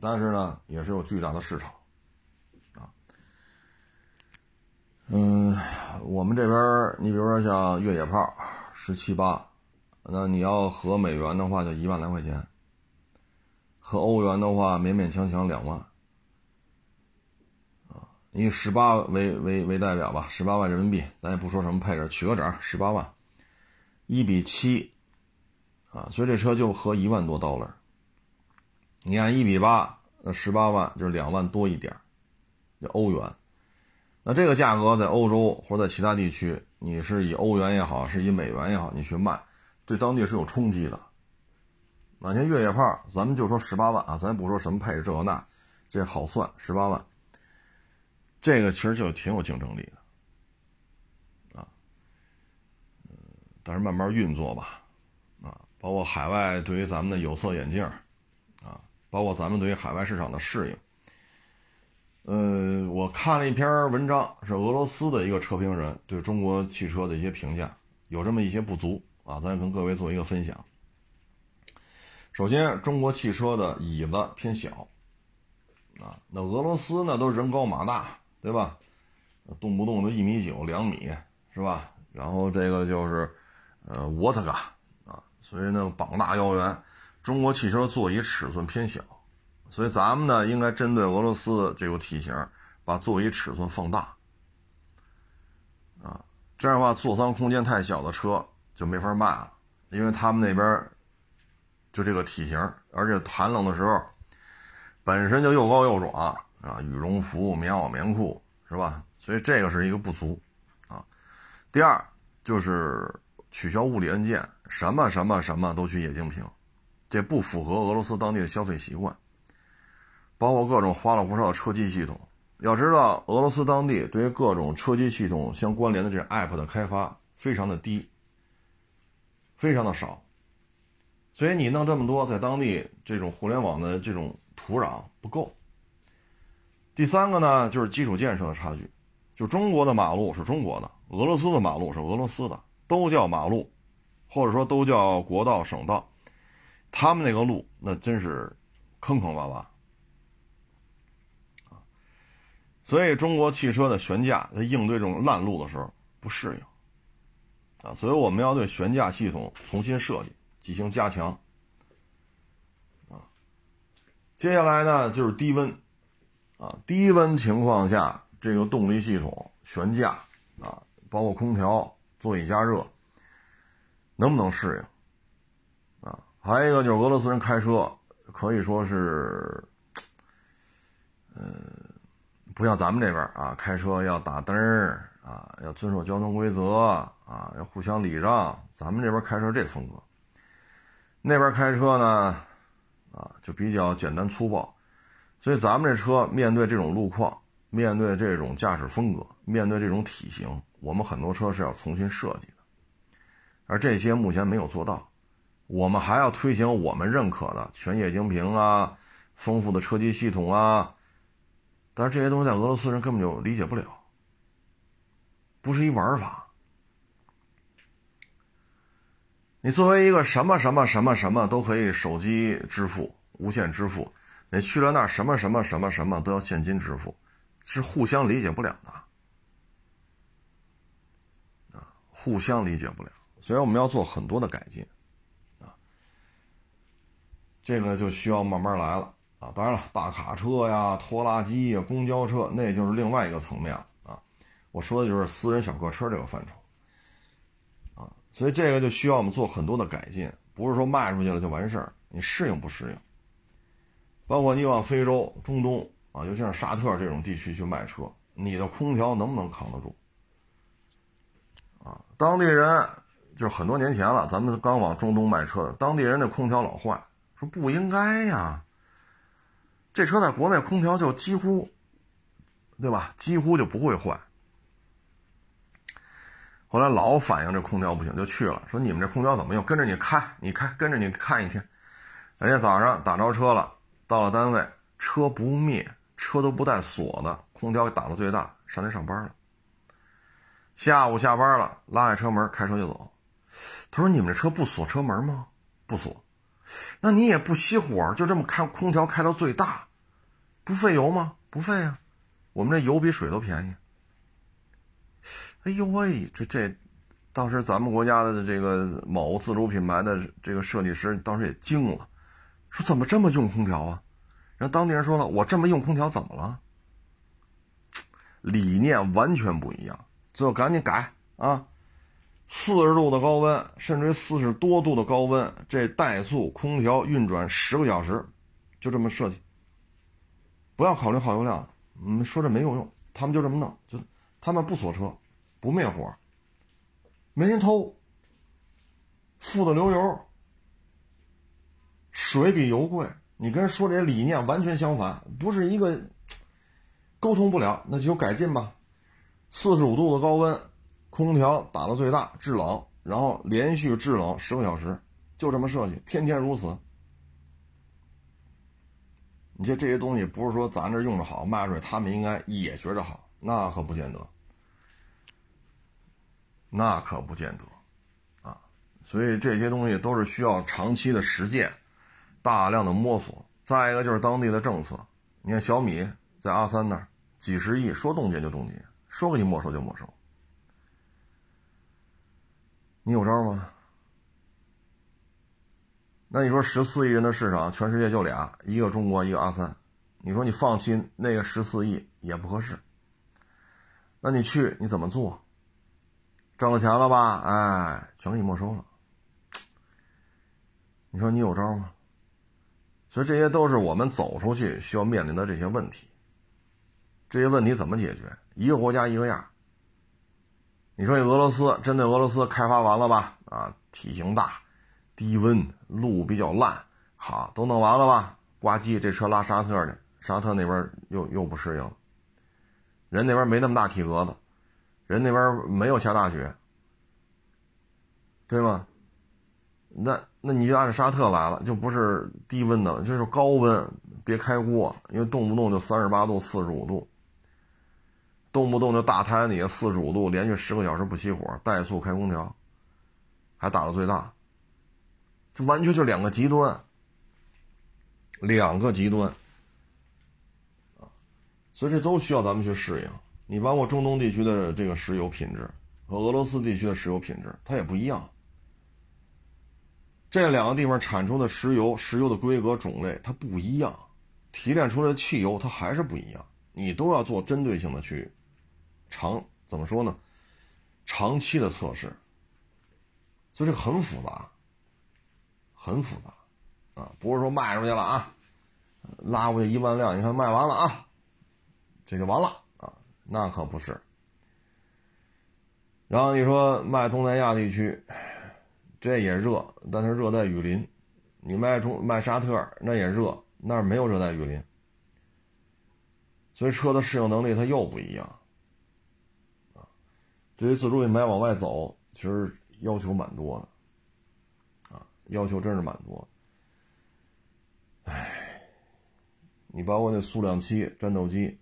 但是呢，也是有巨大的市场。啊嗯，我们这边，你比如说像越野炮，十七八，那你要合美元的话，就一万来块钱；合欧元的话，勉勉强强两万。以十八为为为代表吧，十八万人民币，咱也不说什么配置，取个整，十八万，一比七，啊，所以这车就合一万多刀了。你按一比八，那十八万就是两万多一点，这欧元。那这个价格在欧洲或者在其他地区，你是以欧元也好，是以美元也好，你去卖，对当地是有冲击的。那像越野炮，咱们就说十八万啊，咱不说什么配置这个那，这好算十八万。这个其实就挺有竞争力的，啊，嗯，但是慢慢运作吧，啊，包括海外对于咱们的有色眼镜，啊，包括咱们对于海外市场的适应。呃，我看了一篇文章，是俄罗斯的一个车评人对中国汽车的一些评价，有这么一些不足啊，咱也跟各位做一个分享。首先，中国汽车的椅子偏小啊，那俄罗斯呢都人高马大，对吧？动不动就一米九、两米，是吧？然后这个就是呃沃特嘎啊，所以呢膀大腰圆，中国汽车座椅尺寸偏小。所以咱们呢，应该针对俄罗斯这个体型，把座椅尺寸放大，啊，这样的话座舱空间太小的车就没法卖了，因为他们那边就这个体型，而且寒冷的时候本身就又高又壮啊，羽绒服、棉袄、棉裤是吧？所以这个是一个不足啊。第二就是取消物理按键，什么什么什么都去液晶屏，这不符合俄罗斯当地的消费习惯。包括各种花里胡哨的车机系统，要知道俄罗斯当地对于各种车机系统相关联的这 app 的开发非常的低，非常的少，所以你弄这么多，在当地这种互联网的这种土壤不够。第三个呢，就是基础建设的差距，就中国的马路是中国的，俄罗斯的马路是俄罗斯的，都叫马路，或者说都叫国道、省道，他们那个路那真是坑坑洼洼。啊。所以，中国汽车的悬架在应对这种烂路的时候不适应，啊，所以我们要对悬架系统重新设计进行加强，啊，接下来呢就是低温，啊，低温情况下这个动力系统、悬架啊，包括空调、座椅加热，能不能适应？啊，还有一个就是俄罗斯人开车可以说是，呃。不像咱们这边啊，开车要打灯啊，要遵守交通规则啊，要互相礼让。咱们这边开车这个风格，那边开车呢，啊，就比较简单粗暴。所以咱们这车面对这种路况，面对这种驾驶风格，面对这种体型，我们很多车是要重新设计的。而这些目前没有做到，我们还要推行我们认可的全液晶屏啊，丰富的车机系统啊。但是这些东西在俄罗斯人根本就理解不了，不是一玩法。你作为一个什么什么什么什么都可以手机支付、无线支付，你去了那什么什么什么什么都要现金支付，是互相理解不了的，啊，互相理解不了。所以我们要做很多的改进，啊，这个就需要慢慢来了。啊，当然了，大卡车呀、拖拉机呀、公交车，那就是另外一个层面了啊。我说的就是私人小客车这个范畴啊，所以这个就需要我们做很多的改进，不是说卖出去了就完事儿，你适应不适应？包括你往非洲、中东啊，尤其是沙特这种地区去卖车，你的空调能不能扛得住？啊，当地人就很多年前了，咱们刚往中东卖车的，当地人的空调老坏，说不应该呀。这车在国内空调就几乎，对吧？几乎就不会坏。后来老反映这空调不行，就去了，说你们这空调怎么用？跟着你开，你开，跟着你看一天。人家早上打着车了，到了单位，车不灭，车都不带锁的，空调给打到最大，上天上班了。下午下班了，拉开车门，开车就走。他说：“你们这车不锁车门吗？不锁，那你也不熄火，就这么开空调开到最大，不费油吗？不费啊，我们这油比水都便宜。”哎呦喂，这这，当时咱们国家的这个某自主品牌的这个设计师当时也惊了，说怎么这么用空调啊？然后当地人说了，我这么用空调怎么了？理念完全不一样，最后赶紧改啊！四十度的高温，甚至于四十多度的高温，这怠速空调运转十个小时，就这么设计。不要考虑耗油量，嗯，说这没有用，他们就这么弄，就他们不锁车。不灭火，没人偷，富的流油，水比油贵。你跟人说这些理念完全相反，不是一个沟通不了，那就改进吧。四十五度的高温，空调打到最大制冷，然后连续制冷十个小时，就这么设计，天天如此。你这这些东西不是说咱这用着好卖出去，他们应该也觉着好，那可不见得。那可不见得，啊，所以这些东西都是需要长期的实践，大量的摸索。再一个就是当地的政策，你看小米在阿三那儿几十亿，说冻结就冻结，说给你没收就没收，你有招吗？那你说十四亿人的市场，全世界就俩，一个中国，一个阿三，你说你放弃那个十四亿也不合适，那你去你怎么做？挣了钱了吧？哎，全给你没收了。你说你有招吗？所以这些都是我们走出去需要面临的这些问题。这些问题怎么解决？一个国家一个样。你说俄罗斯针对俄罗斯开发完了吧？啊，体型大，低温，路比较烂，好，都弄完了吧？呱唧，这车拉沙特去，沙特那边又又不适应了。人那边没那么大体格子。人那边没有下大雪，对吗？那那你就按照沙特来了，就不是低温的了，就是高温，别开锅，因为动不动就三十八度、四十五度，动不动就大太阳底下四十五度，连续十个小时不熄火，怠速开空调，还打到最大，这完全就两个极端，两个极端所以这都需要咱们去适应。你包括中东地区的这个石油品质和俄罗斯地区的石油品质，它也不一样。这两个地方产出的石油，石油的规格种类它不一样，提炼出来的汽油它还是不一样。你都要做针对性的去长怎么说呢？长期的测试，所以这个很复杂，很复杂啊！不是说卖出去了啊，拉过去一万辆，你看卖完了啊，这就完了啊。那可不是。然后你说卖东南亚地区，这也热，但是热带雨林。你卖出卖沙特，那也热，那没有热带雨林。所以车的适应能力它又不一样。对于自主品牌往外走，其实要求蛮多的。啊，要求真是蛮多。唉，你包括那苏两七战斗机。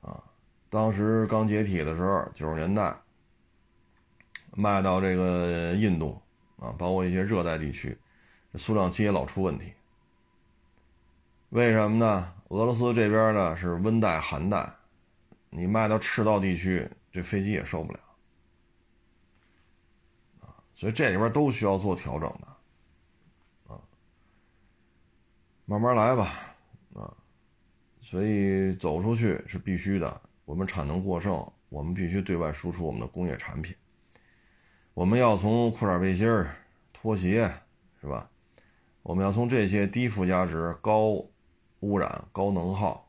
啊当时刚解体的时候，九十年代卖到这个印度啊，包括一些热带地区，这苏两七也老出问题。为什么呢？俄罗斯这边呢是温带寒带，你卖到赤道地区，这飞机也受不了啊。所以这里边都需要做调整的啊，慢慢来吧啊。所以走出去是必须的。我们产能过剩，我们必须对外输出我们的工业产品。我们要从裤衩背心儿、拖鞋，是吧？我们要从这些低附加值、高污染、高能耗、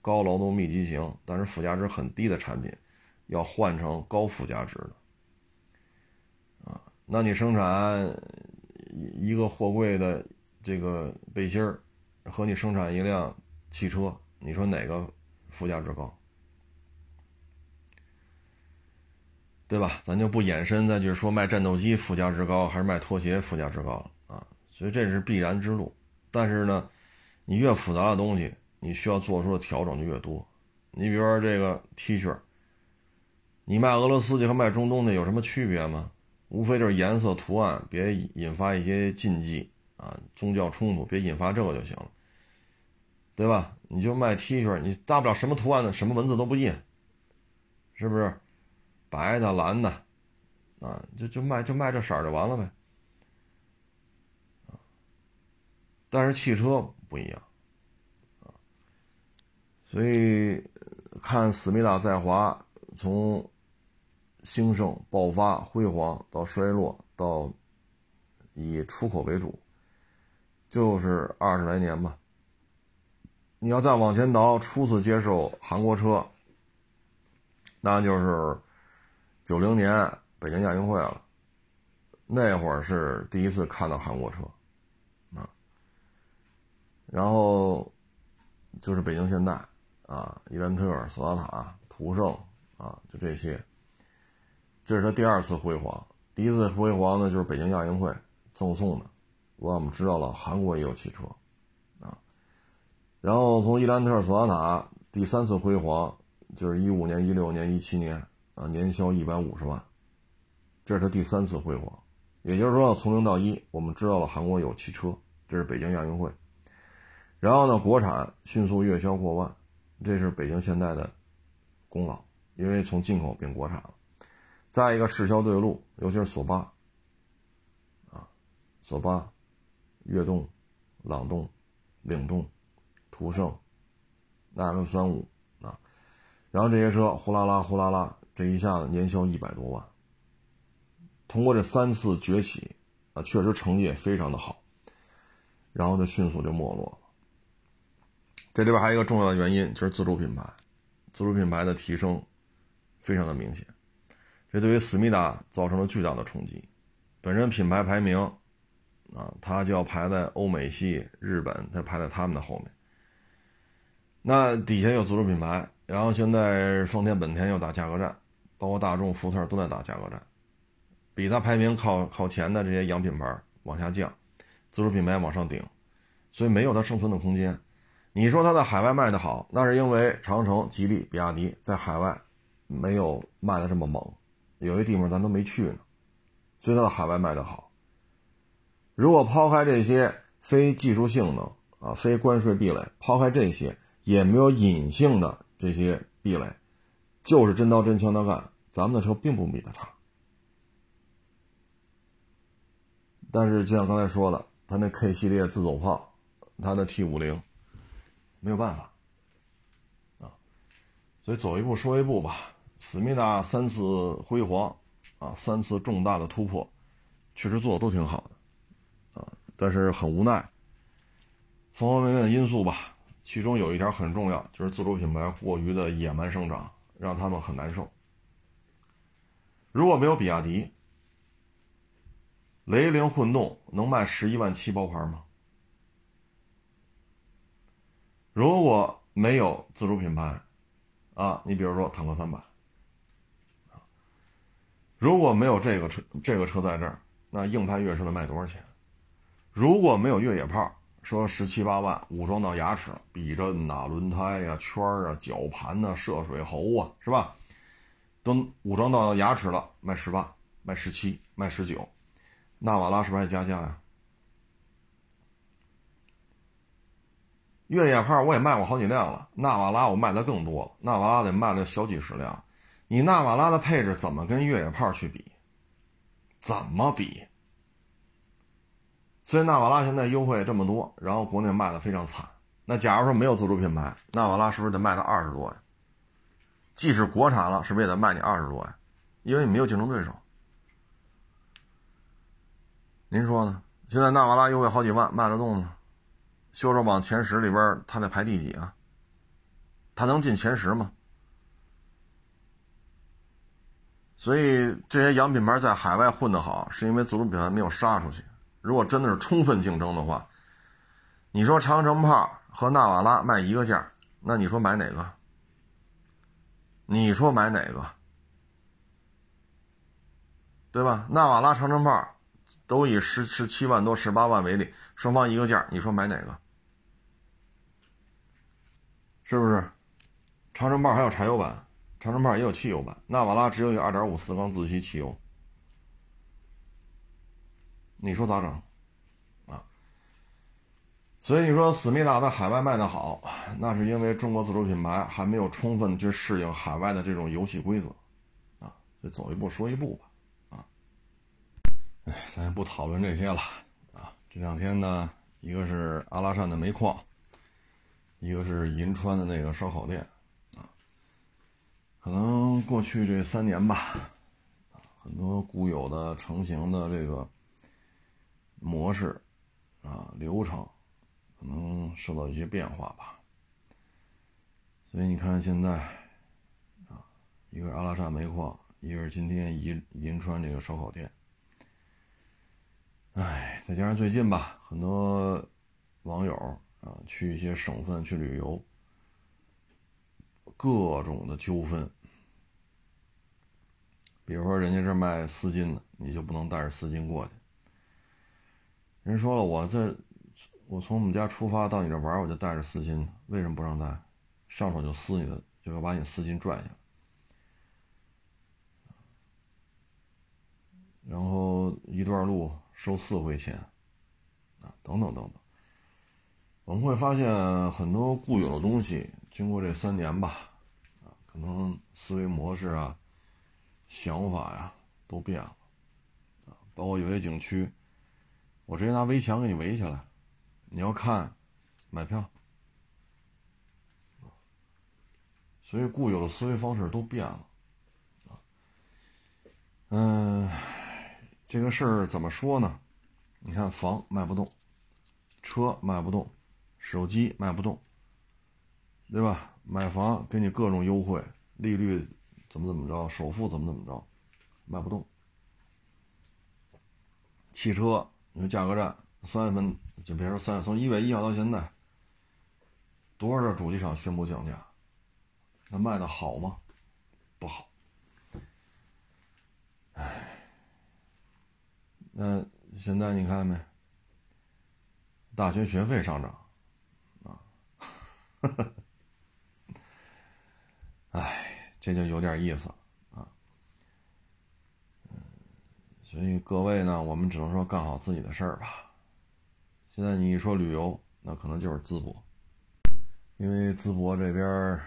高劳动密集型，但是附加值很低的产品，要换成高附加值的。啊，那你生产一个货柜的这个背心儿，和你生产一辆汽车，你说哪个附加值高？对吧？咱就不延伸再去说卖战斗机附加值高还是卖拖鞋附加值高了啊，所以这是必然之路。但是呢，你越复杂的东西，你需要做出的调整就越多。你比如说这个 T 恤，你卖俄罗斯的和卖中东的有什么区别吗？无非就是颜色、图案，别引发一些禁忌啊、宗教冲突，别引发这个就行了，对吧？你就卖 T 恤，你大不了什么图案的、什么文字都不印，是不是？白的、蓝的，啊，就就卖就卖这色儿就完了呗。但是汽车不一样，啊，所以看思密达在华从。兴盛、爆发、辉煌到衰落，到以出口为主，就是二十来年吧。你要再往前倒，初次接受韩国车，那就是九零年北京亚运会了。那会儿是第一次看到韩国车，啊，然后就是北京现代啊，伊兰特、索纳塔、途胜啊，就这些。这是他第二次辉煌，第一次辉煌呢，就是北京亚运会赠送的，我们知道了韩国也有汽车，啊，然后从伊兰特、索纳塔第三次辉煌，就是一五年、一六年、一七年啊，年销一百五十万，这是他第三次辉煌，也就是说从零到一，我们知道了韩国有汽车，这是北京亚运会，然后呢，国产迅速月销过万，这是北京现代的功劳，因为从进口变国产了。再一个，市销对路，尤其是索八，啊，索八、悦动、朗动、领动、途胜、纳克三五啊，然后这些车呼啦啦、呼啦啦，这一下子年销一百多万。通过这三次崛起，啊，确实成绩也非常的好，然后就迅速就没落了。这里边还有一个重要的原因，就是自主品牌，自主品牌的提升非常的明显。这对于思密达造成了巨大的冲击，本身品牌排名，啊，它就要排在欧美系、日本，它排在他们的后面。那底下有自主品牌，然后现在丰田、本田又打价格战，包括大众、福特都在打价格战，比它排名靠靠前的这些洋品牌往下降，自主品牌往上顶，所以没有它生存的空间。你说它在海外卖的好，那是因为长城、吉利、比亚迪在海外没有卖的这么猛。有些地方咱都没去呢，所以它的海外卖的好。如果抛开这些非技术性能啊、非关税壁垒，抛开这些，也没有隐性的这些壁垒，就是真刀真枪的干，咱们的车并不比它差。但是就像刚才说的，它那 K 系列自走炮，它的 T 五零，没有办法啊，所以走一步说一步吧。思密达三次辉煌，啊，三次重大的突破，确实做的都挺好的，啊，但是很无奈，方方面面的因素吧。其中有一点很重要，就是自主品牌过于的野蛮生长，让他们很难受。如果没有比亚迪，雷凌混动能卖十一万七包牌吗？如果没有自主品牌，啊，你比如说坦克三百。如果没有这个车，这个车在这儿，那硬派越野车能卖多少钱？如果没有越野炮，说十七八万，武装到牙齿，避震呐、轮胎呀、圈啊、绞盘呐、涉水喉啊，是吧？都武装到牙齿了，卖十八、卖十七、卖十九，纳瓦拉是不是还加价呀？越野炮我也卖过好几辆了，纳瓦拉我卖的更多了，纳瓦拉得卖了小几十辆。你纳瓦拉的配置怎么跟越野炮去比？怎么比？所以纳瓦拉现在优惠这么多，然后国内卖的非常惨。那假如说没有自主品牌，纳瓦拉是不是得卖到二十多呀？即使国产了，是不是也得卖你二十多呀？因为你没有竞争对手。您说呢？现在纳瓦拉优惠好几万，卖得动吗？销售榜前十里边，它得排第几啊？它能进前十吗？所以这些洋品牌在海外混得好，是因为自主品牌没有杀出去。如果真的是充分竞争的话，你说长城炮和纳瓦拉卖一个价，那你说买哪个？你说买哪个？对吧？纳瓦拉长城炮都以十十七万多、十八万为例，双方一个价，你说买哪个？是不是？长城炮还有柴油版，长城炮也有汽油版，纳瓦拉只有一二点五四缸自吸汽油，你说咋整？所以你说思密达在海外卖的好，那是因为中国自主品牌还没有充分去适应海外的这种游戏规则，啊，就走一步说一步吧，啊，哎，咱也不讨论这些了，啊，这两天呢，一个是阿拉善的煤矿。一个是银川的那个烧烤店，啊，可能过去这三年吧，很多固有的成型的这个模式，啊，流程，可能受到一些变化吧。所以你看现在，啊，一个是阿拉善煤矿，一个是今天银银川这个烧烤店，哎，再加上最近吧，很多网友。啊，去一些省份去旅游，各种的纠纷。比如说，人家这卖丝巾的，你就不能带着丝巾过去。人说了，我这我从我们家出发到你这玩，我就带着丝巾，为什么不让带？上手就撕你的，就要把你丝巾拽下来。然后一段路收四回钱，啊，等等等等。我们会发现很多固有的东西，经过这三年吧，啊，可能思维模式啊、想法呀都变了，啊，包括有些景区，我直接拿围墙给你围起来，你要看，买票，所以固有的思维方式都变了，啊，嗯，这个事儿怎么说呢？你看房卖不动，车卖不动。手机卖不动，对吧？买房给你各种优惠，利率怎么怎么着，首付怎么怎么着，卖不动。汽车，你说价格战，三月份就别说三，从一月一号到现在，多少主机厂宣布降价，那卖的好吗？不好。唉，那现在你看没？大学学费上涨。呵呵，哎，这就有点意思啊。所以各位呢，我们只能说干好自己的事儿吧。现在你一说旅游，那可能就是淄博，因为淄博这边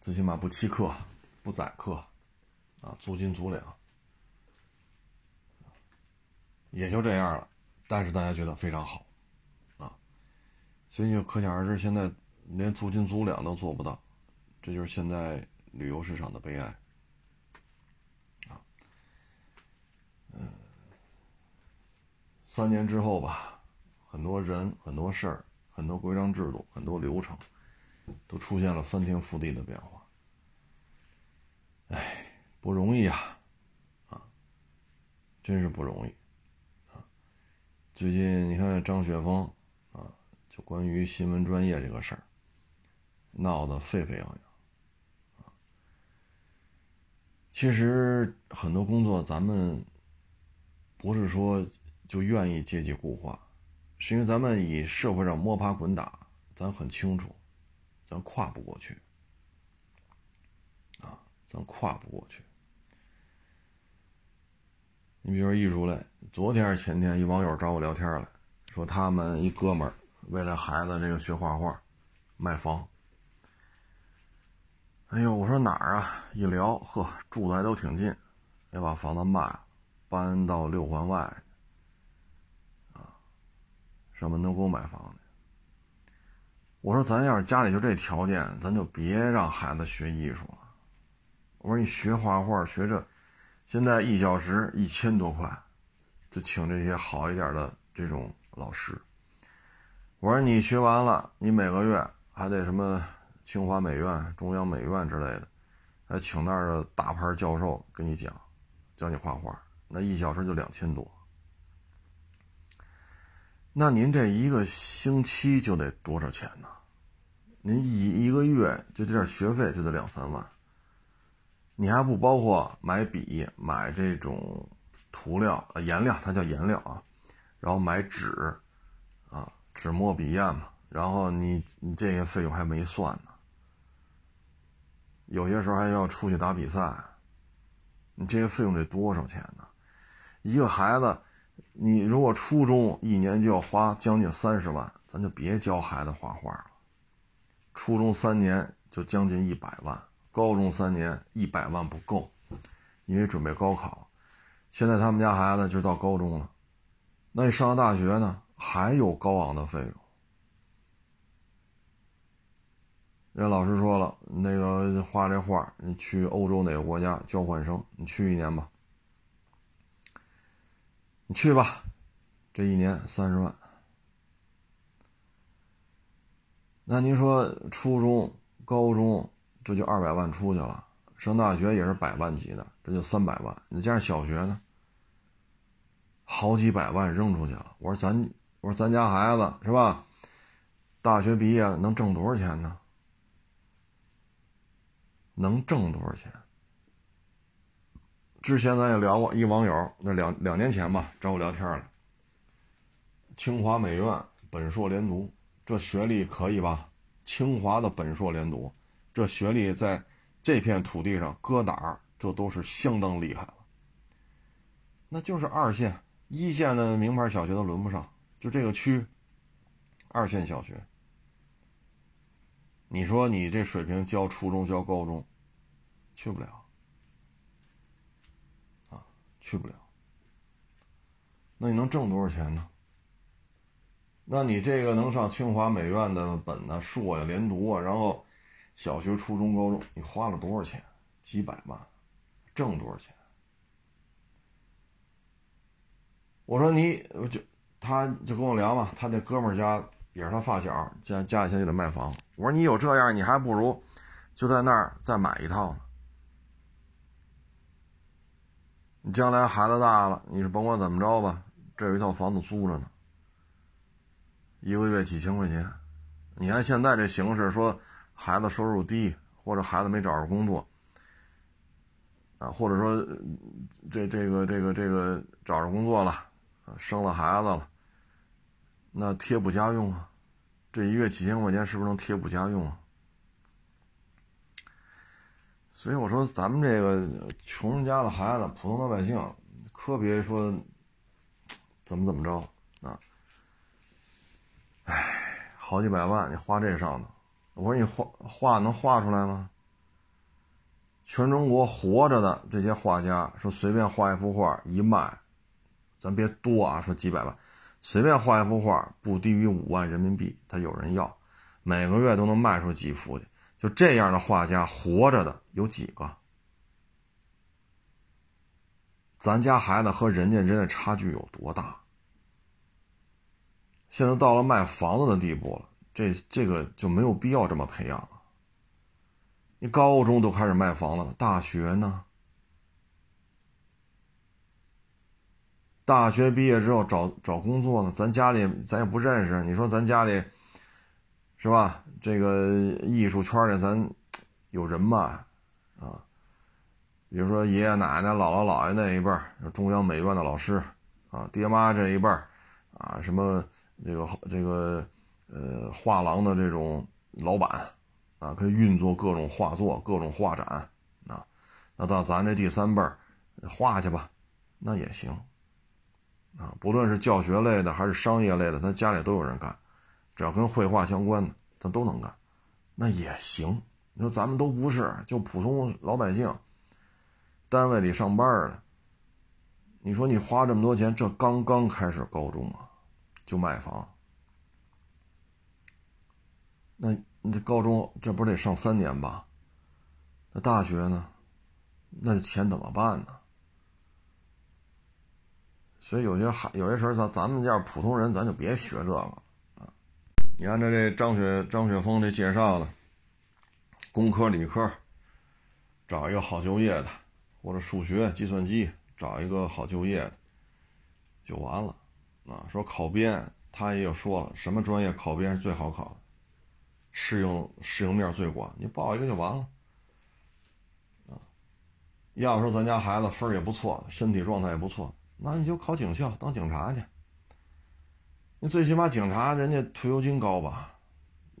最起码不欺客、不宰客啊，租金足两，也就这样了。但是大家觉得非常好。啊所以就可想而知，现在连租金租两都做不到，这就是现在旅游市场的悲哀。啊，嗯，三年之后吧，很多人、很多事儿、很多规章制度、很多流程，都出现了翻天覆地的变化。哎，不容易啊，啊，真是不容易，啊，最近你看张雪峰啊，就。关于新闻专业这个事儿，闹得沸沸扬扬！其实很多工作咱们不是说就愿意阶级固化，是因为咱们以社会上摸爬滚打，咱很清楚，咱跨不过去啊，咱跨不过去。你比如说艺术类，昨天还是前天，一网友找我聊天来说，他们一哥们儿。为了孩子这个学画画，卖房。哎呦，我说哪儿啊？一聊，呵，住的还都挺近，要把房子卖了，搬到六环外，上门头沟买房去。我说咱要是家里就这条件，咱就别让孩子学艺术了。我说你学画画学这，现在一小时一千多块，就请这些好一点的这种老师。我说你学完了，你每个月还得什么清华美院、中央美院之类的，还请那儿的大牌教授给你讲，教你画画，那一小时就两千多。那您这一个星期就得多少钱呢？您一一个月就这点学费就得两三万。你还不包括买笔、买这种涂料、颜料，它叫颜料啊，然后买纸啊，纸墨笔砚嘛，然后你你这些费用还没算呢。有些时候还要出去打比赛，你这些费用得多少钱呢？一个孩子，你如果初中一年就要花将近三十万，咱就别教孩子画画了。初中三年就将近一百万，高中三年一百万不够，因为准备高考。现在他们家孩子就到高中了，那你上了大学呢，还有高昂的费用。人老师说了，那个画这画，你去欧洲哪个国家交换生，你去一年吧，你去吧，这一年三十万。那您说初中、高中这就二百万出去了，上大学也是百万级的，这就三百万。你加上小学呢，好几百万扔出去了。我说咱，我说咱家孩子是吧？大学毕业能挣多少钱呢？能挣多少钱？之前咱也聊过，一网友那两两年前吧，找我聊天了。清华美院本硕连读，这学历可以吧？清华的本硕连读，这学历在这片土地上搁哪儿，这都是相当厉害了。那就是二线、一线的名牌小学都轮不上，就这个区，二线小学。你说你这水平教初中教高中，去不了，去不了。那你能挣多少钱呢？那你这个能上清华美院的本呢、硕呀、连读啊，然后小学、初中、高中，你花了多少钱？几百万，挣多少钱？我说你，我就他就跟我聊嘛，他那哥们儿家。也是他发小，家家里现在就得卖房。我说你有这样，你还不如就在那儿再买一套呢。你将来孩子大了，你是甭管怎么着吧，这有一套房子租着呢，一个月几千块钱。你看现在这形势，说孩子收入低，或者孩子没找着工作，啊，或者说这这个这个这个找着工作了，生了孩子了。那贴补家用啊，这一月几千块钱是不是能贴补家用啊？所以我说，咱们这个穷人家的孩子，普通老百姓，可别说怎么怎么着啊！哎，好几百万你花这上头，我说你画画能画出来吗？全中国活着的这些画家，说随便画一幅画一卖，咱别多啊，说几百万。随便画一幅画，不低于五万人民币，他有人要，每个月都能卖出几幅去。就这样的画家，活着的有几个？咱家孩子和人家人的差距有多大？现在到了卖房子的地步了，这这个就没有必要这么培养了。你高中都开始卖房子了，大学呢？大学毕业之后找找工作呢，咱家里咱也不认识。你说咱家里是吧？这个艺术圈里咱有人嘛啊，比如说爷爷奶奶、姥姥姥爷那一辈儿，中央美院的老师啊，爹妈这一辈儿啊，什么这个这个呃画廊的这种老板啊，可以运作各种画作、各种画展啊。那到咱这第三辈儿画去吧，那也行。啊，不论是教学类的还是商业类的，他家里都有人干，只要跟绘画相关的，他都能干，那也行。你说咱们都不是，就普通老百姓，单位里上班的，你说你花这么多钱，这刚刚开始高中啊，就卖房，那你这高中这不得上三年吧？那大学呢？那钱怎么办呢？所以有些孩有些时候，咱咱们这样普通人，咱就别学这个。你看这这张雪张雪峰这介绍的，工科理科找一个好就业的，或者数学计算机找一个好就业的，就完了啊。说考编，他也有说了，什么专业考编是最好考的，适应适应面最广，你报一个就完了啊。要说咱家孩子分也不错，身体状态也不错，那你就考警校当警察去。你最起码警察人家退休金高吧？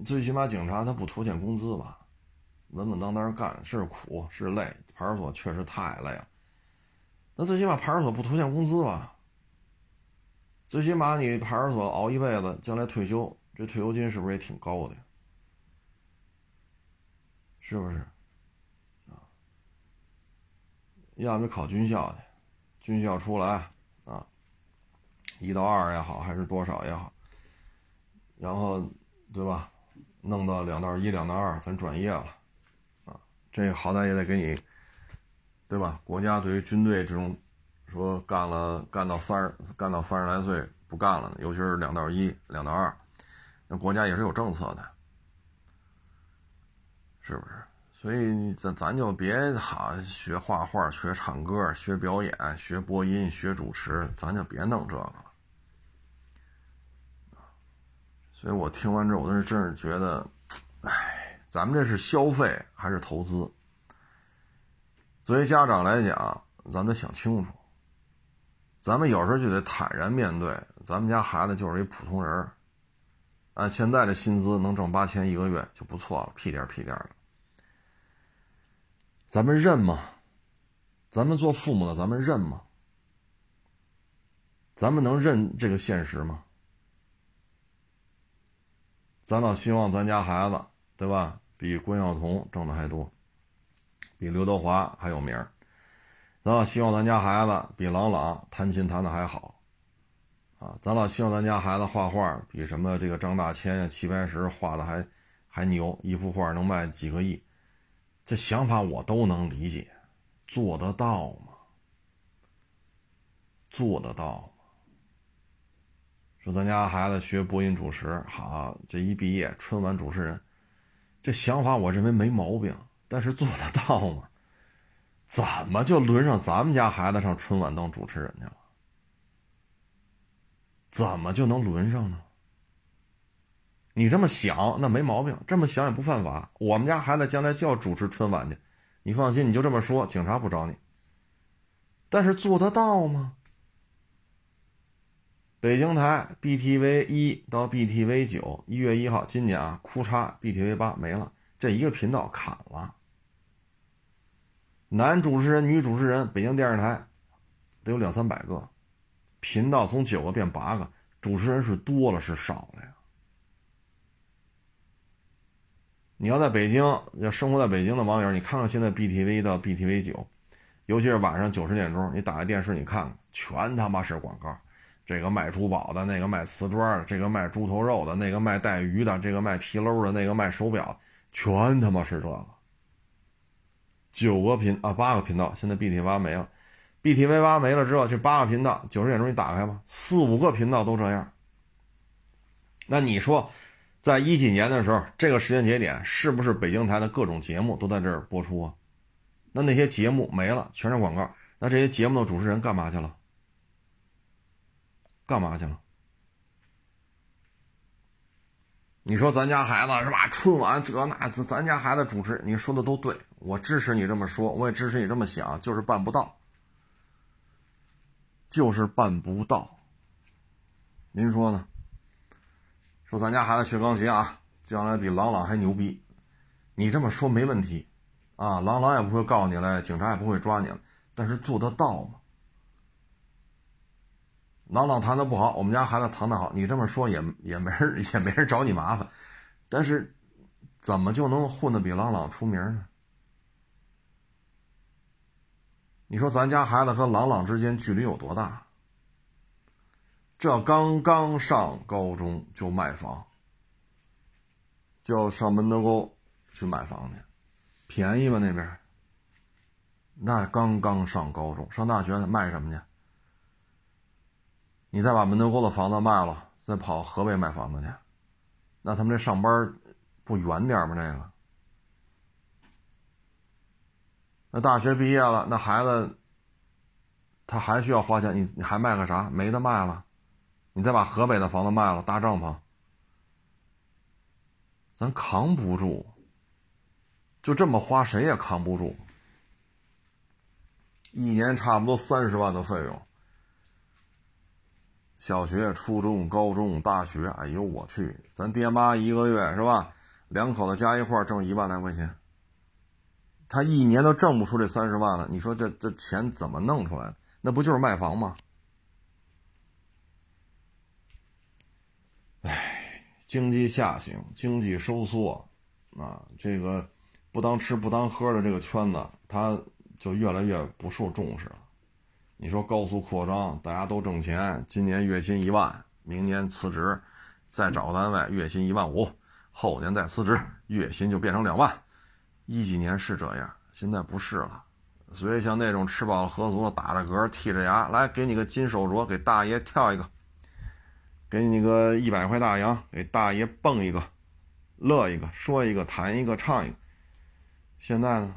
最起码警察他不拖欠工资吧？稳稳当当干是苦是累，派出所确实太累了。那最起码派出所不拖欠工资吧？最起码你派出所熬一辈子，将来退休，这退休金是不是也挺高的？是不是？啊？要么考军校去，军校出来，一到二也好，还是多少也好，然后对吧？弄到两到一、两到二，咱转业了。啊这好歹也得给你，对吧？国家对于军队这种，说干了干到三十干到三十来岁不干了，尤其是两到一、两到二，那国家也是有政策的，是不是？所以咱咱就别哈学画画、学唱歌、学表演、学播音、学主持，咱就别弄这个了。所以我听完之后，我是真是觉得，哎。咱们这是消费还是投资？作为家长来讲，咱们得想清楚。咱们有时候就得坦然面对，咱们家孩子就是一普通人按现在的薪资能挣八千一个月就不错了，屁颠屁颠的。咱们认吗？咱们做父母的，咱们认吗？咱们能认这个现实吗？咱倒希望咱家孩子。对吧？比关晓彤挣的还多，比刘德华还有名儿。咱老希望咱家孩子比郎朗弹琴弹的还好，啊，咱老希望咱家孩子画画比什么这个张大千呀、齐白石画的还还牛，一幅画能卖几个亿。这想法我都能理解，做得到吗？做得到？说咱家孩子学播音主持，好，这一毕业春晚主持人。这想法我认为没毛病，但是做得到吗？怎么就轮上咱们家孩子上春晚当主持人去了？怎么就能轮上呢？你这么想那没毛病，这么想也不犯法。我们家孩子将来就要主持春晚去，你放心，你就这么说，警察不找你。但是做得到吗？北京台 BTV 一到 BTV 九，一月一号，今年啊，哭嚓，BTV 八没了，这一个频道砍了。男主持人、女主持人，北京电视台得有两三百个，频道从九个变八个，主持人是多了是少了呀？你要在北京，要生活在北京的网友，你看看现在 BTV 到 BTV 九，尤其是晚上九十点钟，你打开电视，你看看，全他妈是广告。这个卖珠宝的，那个卖瓷砖的，这个卖猪头肉的，那个卖带鱼的，这个卖皮褛的，那个卖手表，全他妈是这个。九个频啊，八个频道，现在 BTV 没了，BTV 八没了之后，这八个频道，九十点钟你打开吧，四五个频道都这样。那你说，在一几年的时候，这个时间节点是不是北京台的各种节目都在这儿播出啊？那那些节目没了，全是广告，那这些节目的主持人干嘛去了？干嘛去了？你说咱家孩子是吧？春晚这那，咱咱家孩子主持，你说的都对，我支持你这么说，我也支持你这么想，就是办不到，就是办不到。您说呢？说咱家孩子学钢琴啊，将来比郎朗还牛逼，你这么说没问题啊，郎朗也不会告你了，警察也不会抓你了，但是做得到吗？朗朗弹的不好，我们家孩子弹的好，你这么说也也没人 也没人找你麻烦，但是怎么就能混得比朗朗出名呢？你说咱家孩子和朗朗之间距离有多大？这刚刚上高中就卖房，就要上门头沟去买房去，便宜吗那边？那刚刚上高中，上大学卖什么去？你再把门头沟的房子卖了，再跑河北买房子去，那他们这上班不远点吗？这个，那大学毕业了，那孩子他还需要花钱，你你还卖个啥？没得卖了，你再把河北的房子卖了，搭帐篷，咱扛不住，就这么花，谁也扛不住。一年差不多三十万的费用。小学、初中、高中、大学，哎呦我去，咱爹妈一个月是吧？两口子加一块挣一万来块钱，他一年都挣不出这三十万了。你说这这钱怎么弄出来？那不就是卖房吗？哎，经济下行，经济收缩，啊，这个不当吃不当喝的这个圈子，它就越来越不受重视了。你说高速扩张，大家都挣钱，今年月薪一万，明年辞职，再找个单位月薪一万五，后年再辞职，月薪就变成两万。一几年是这样，现在不是了。所以像那种吃饱了喝足了，打着嗝，剔着牙来给你个金手镯，给大爷跳一个，给你个一百块大洋，给大爷蹦一个，乐一个，说一个，弹一个，唱一个。现在呢，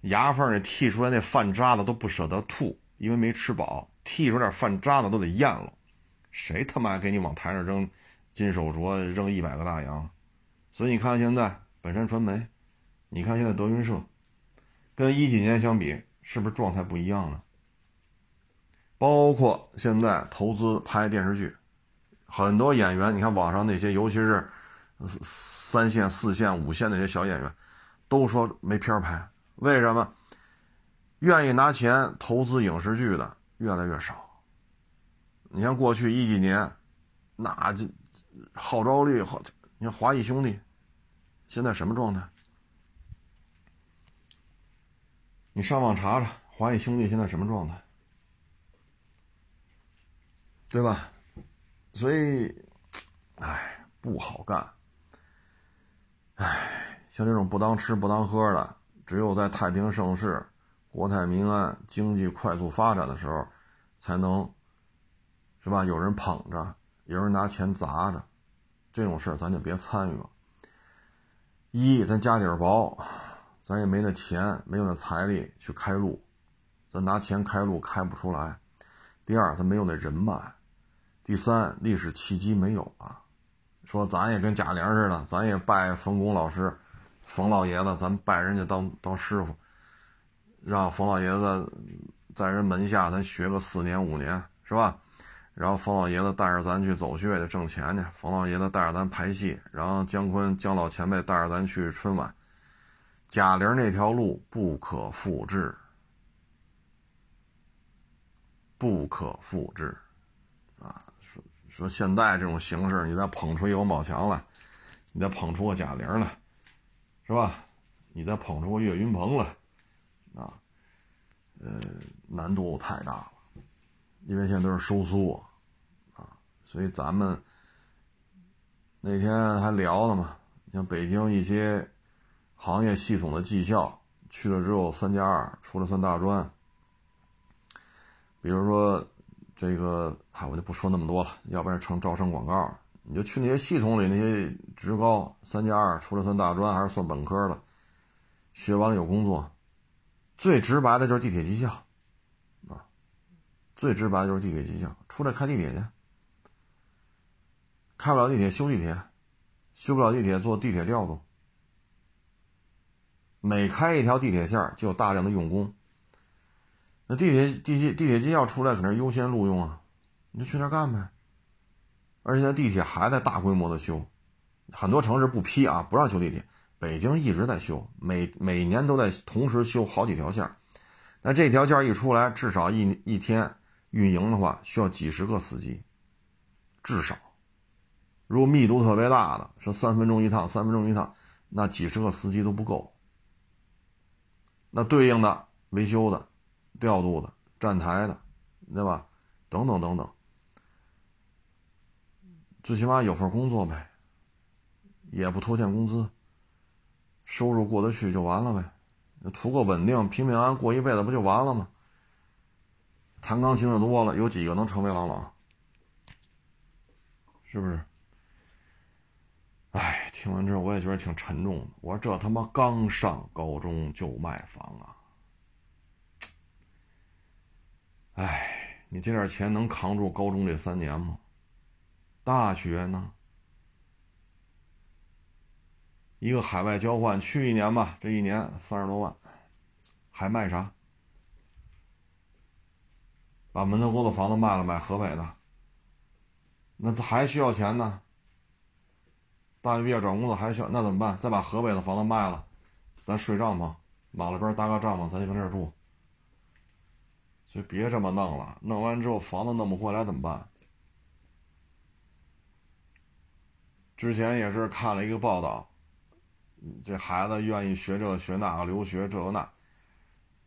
牙缝里剔出来那饭渣子都不舍得吐。因为没吃饱，剔出点饭渣子都得咽了，谁他妈给你往台上扔金手镯，扔一百个大洋？所以你看现在本山传媒，你看现在德云社，跟一几年相比，是不是状态不一样了？包括现在投资拍电视剧，很多演员，你看网上那些，尤其是三线、四线、五线那些小演员，都说没片儿拍，为什么？愿意拿钱投资影视剧的越来越少。你像过去一几年，那这号召力好，你看华谊兄弟，现在什么状态？你上网查查华谊兄弟现在什么状态，对吧？所以，哎，不好干。哎，像这种不当吃不当喝的，只有在太平盛世。国泰民安，经济快速发展的时候，才能，是吧？有人捧着，有人拿钱砸着，这种事儿咱就别参与了。一，咱家底儿薄，咱也没那钱，没有那财力去开路，咱拿钱开路开不出来。第二，咱没有那人脉。第三，历史契机没有啊。说咱也跟贾玲似的，咱也拜冯巩老师、冯老爷子，咱拜人家当当师傅。让冯老爷子在人门下，咱学个四年五年，是吧？然后冯老爷子带着咱去走穴去挣钱去，冯老爷子带着咱排戏，然后姜昆姜老前辈带着咱去春晚。贾玲那条路不可复制，不可复制，啊！说说现在这种形式，你再捧出一王宝强来，你再捧出个贾玲来，是吧？你再捧出个岳云鹏来。呃，难度太大了，因为现在都是收缩，啊，所以咱们那天还聊了嘛，像北京一些行业系统的技校去了之后，三加二出了算大专，比如说这个，嗨，我就不说那么多了，要不然成招生广告。你就去那些系统里那些职高，三加二出了算大专还是算本科的，学完了有工作。最直白的就是地铁技校，啊，最直白的就是地铁技校，出来开地铁去，开不了地铁修地铁，修不了地铁做地铁调度，每开一条地铁线就有大量的用工，那地铁地铁地铁技校出来肯定优先录用啊，你就去那干呗，而且地铁还在大规模的修，很多城市不批啊，不让修地铁。北京一直在修，每每年都在同时修好几条线那这条线一出来，至少一一天运营的话，需要几十个司机，至少。如果密度特别大的，说三分钟一趟，三分钟一趟，那几十个司机都不够。那对应的维修的、调度的、站台的，对吧？等等等等，最起码有份工作呗，也不拖欠工资。收入过得去就完了呗，图个稳定，平平安安过一辈子不就完了吗？弹钢琴的多了，有几个能成为郎朗？是不是？哎，听完之后我也觉得挺沉重的。我说这他妈刚上高中就卖房啊！哎，你这点钱能扛住高中这三年吗？大学呢？一个海外交换去一年吧，这一年三十多万，还卖啥？把门头沟的房子卖了，买河北的，那还需要钱呢。大学毕业找工作还需要，那怎么办？再把河北的房子卖了，咱睡帐篷，马路边搭个帐篷，咱就跟这儿住。就别这么弄了，弄完之后房子弄不回来怎么办？之前也是看了一个报道，这孩子愿意学这学那个留学这个那，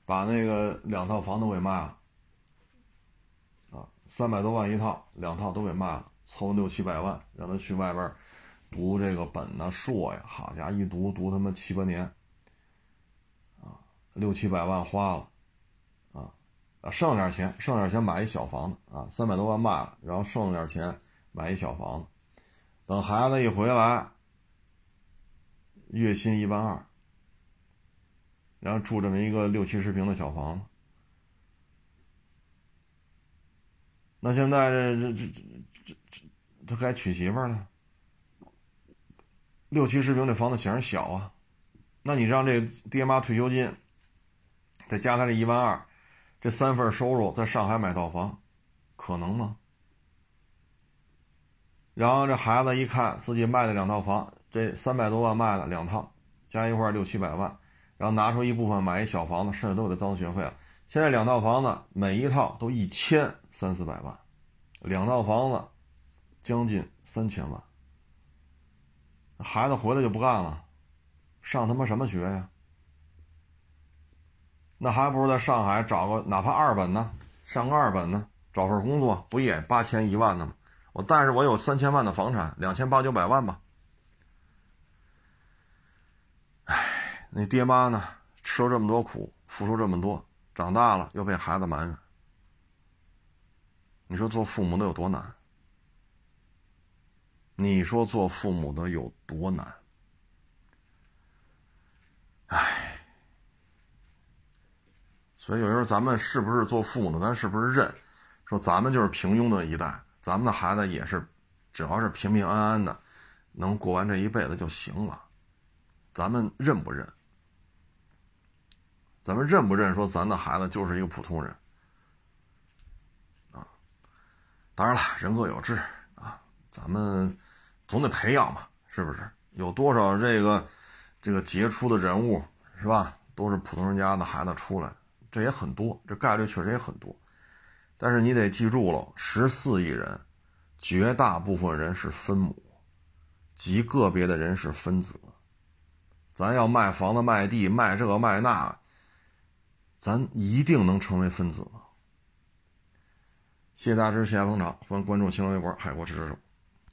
把那个两套房都给卖了，啊，三百多万一套，两套都给卖了，凑六七百万让他去外边读这个本呢硕呀，好家伙，一读读他妈七八年，啊，六七百万花了，啊，啊，剩点钱，剩点钱买一小房子啊，三百多万卖了，然后剩点钱买一小房子。等孩子一回来，月薪一万二，然后住这么一个六七十平的小房子。那现在这这这这这他该娶媳妇了。六七十平这房子显然小啊，那你让这爹妈退休金，再加他这一万二，这三份收入在上海买套房，可能吗？然后这孩子一看自己卖的两套房，这三百多万卖了两套，加一块六七百万，然后拿出一部分买一小房子，剩下都给他交学费了。现在两套房子每一套都一千三四百万，两套房子将近三千万。孩子回来就不干了，上他妈什么学呀？那还不如在上海找个哪怕二本呢，上个二本呢，找份工作不也八千一万的吗？我但是我有三千万的房产，两千八九百万吧。唉，那爹妈呢？吃了这么多苦，付出这么多，长大了又被孩子埋怨。你说做父母的有多难？你说做父母的有多难？唉，所以有时候咱们是不是做父母的，咱是不是认？说咱们就是平庸的一代。咱们的孩子也是，只要是平平安安的，能过完这一辈子就行了。咱们认不认？咱们认不认？说咱的孩子就是一个普通人啊？当然了，人各有志啊，咱们总得培养嘛，是不是？有多少这个这个杰出的人物是吧？都是普通人家的孩子出来，这也很多，这概率确实也很多。但是你得记住了，十四亿人，绝大部分人是分母，极个别的人是分子。咱要卖房子、卖地、卖这个卖那，咱一定能成为分子吗？谢谢大师，谢谢捧场，欢迎关注新浪微博海阔知识。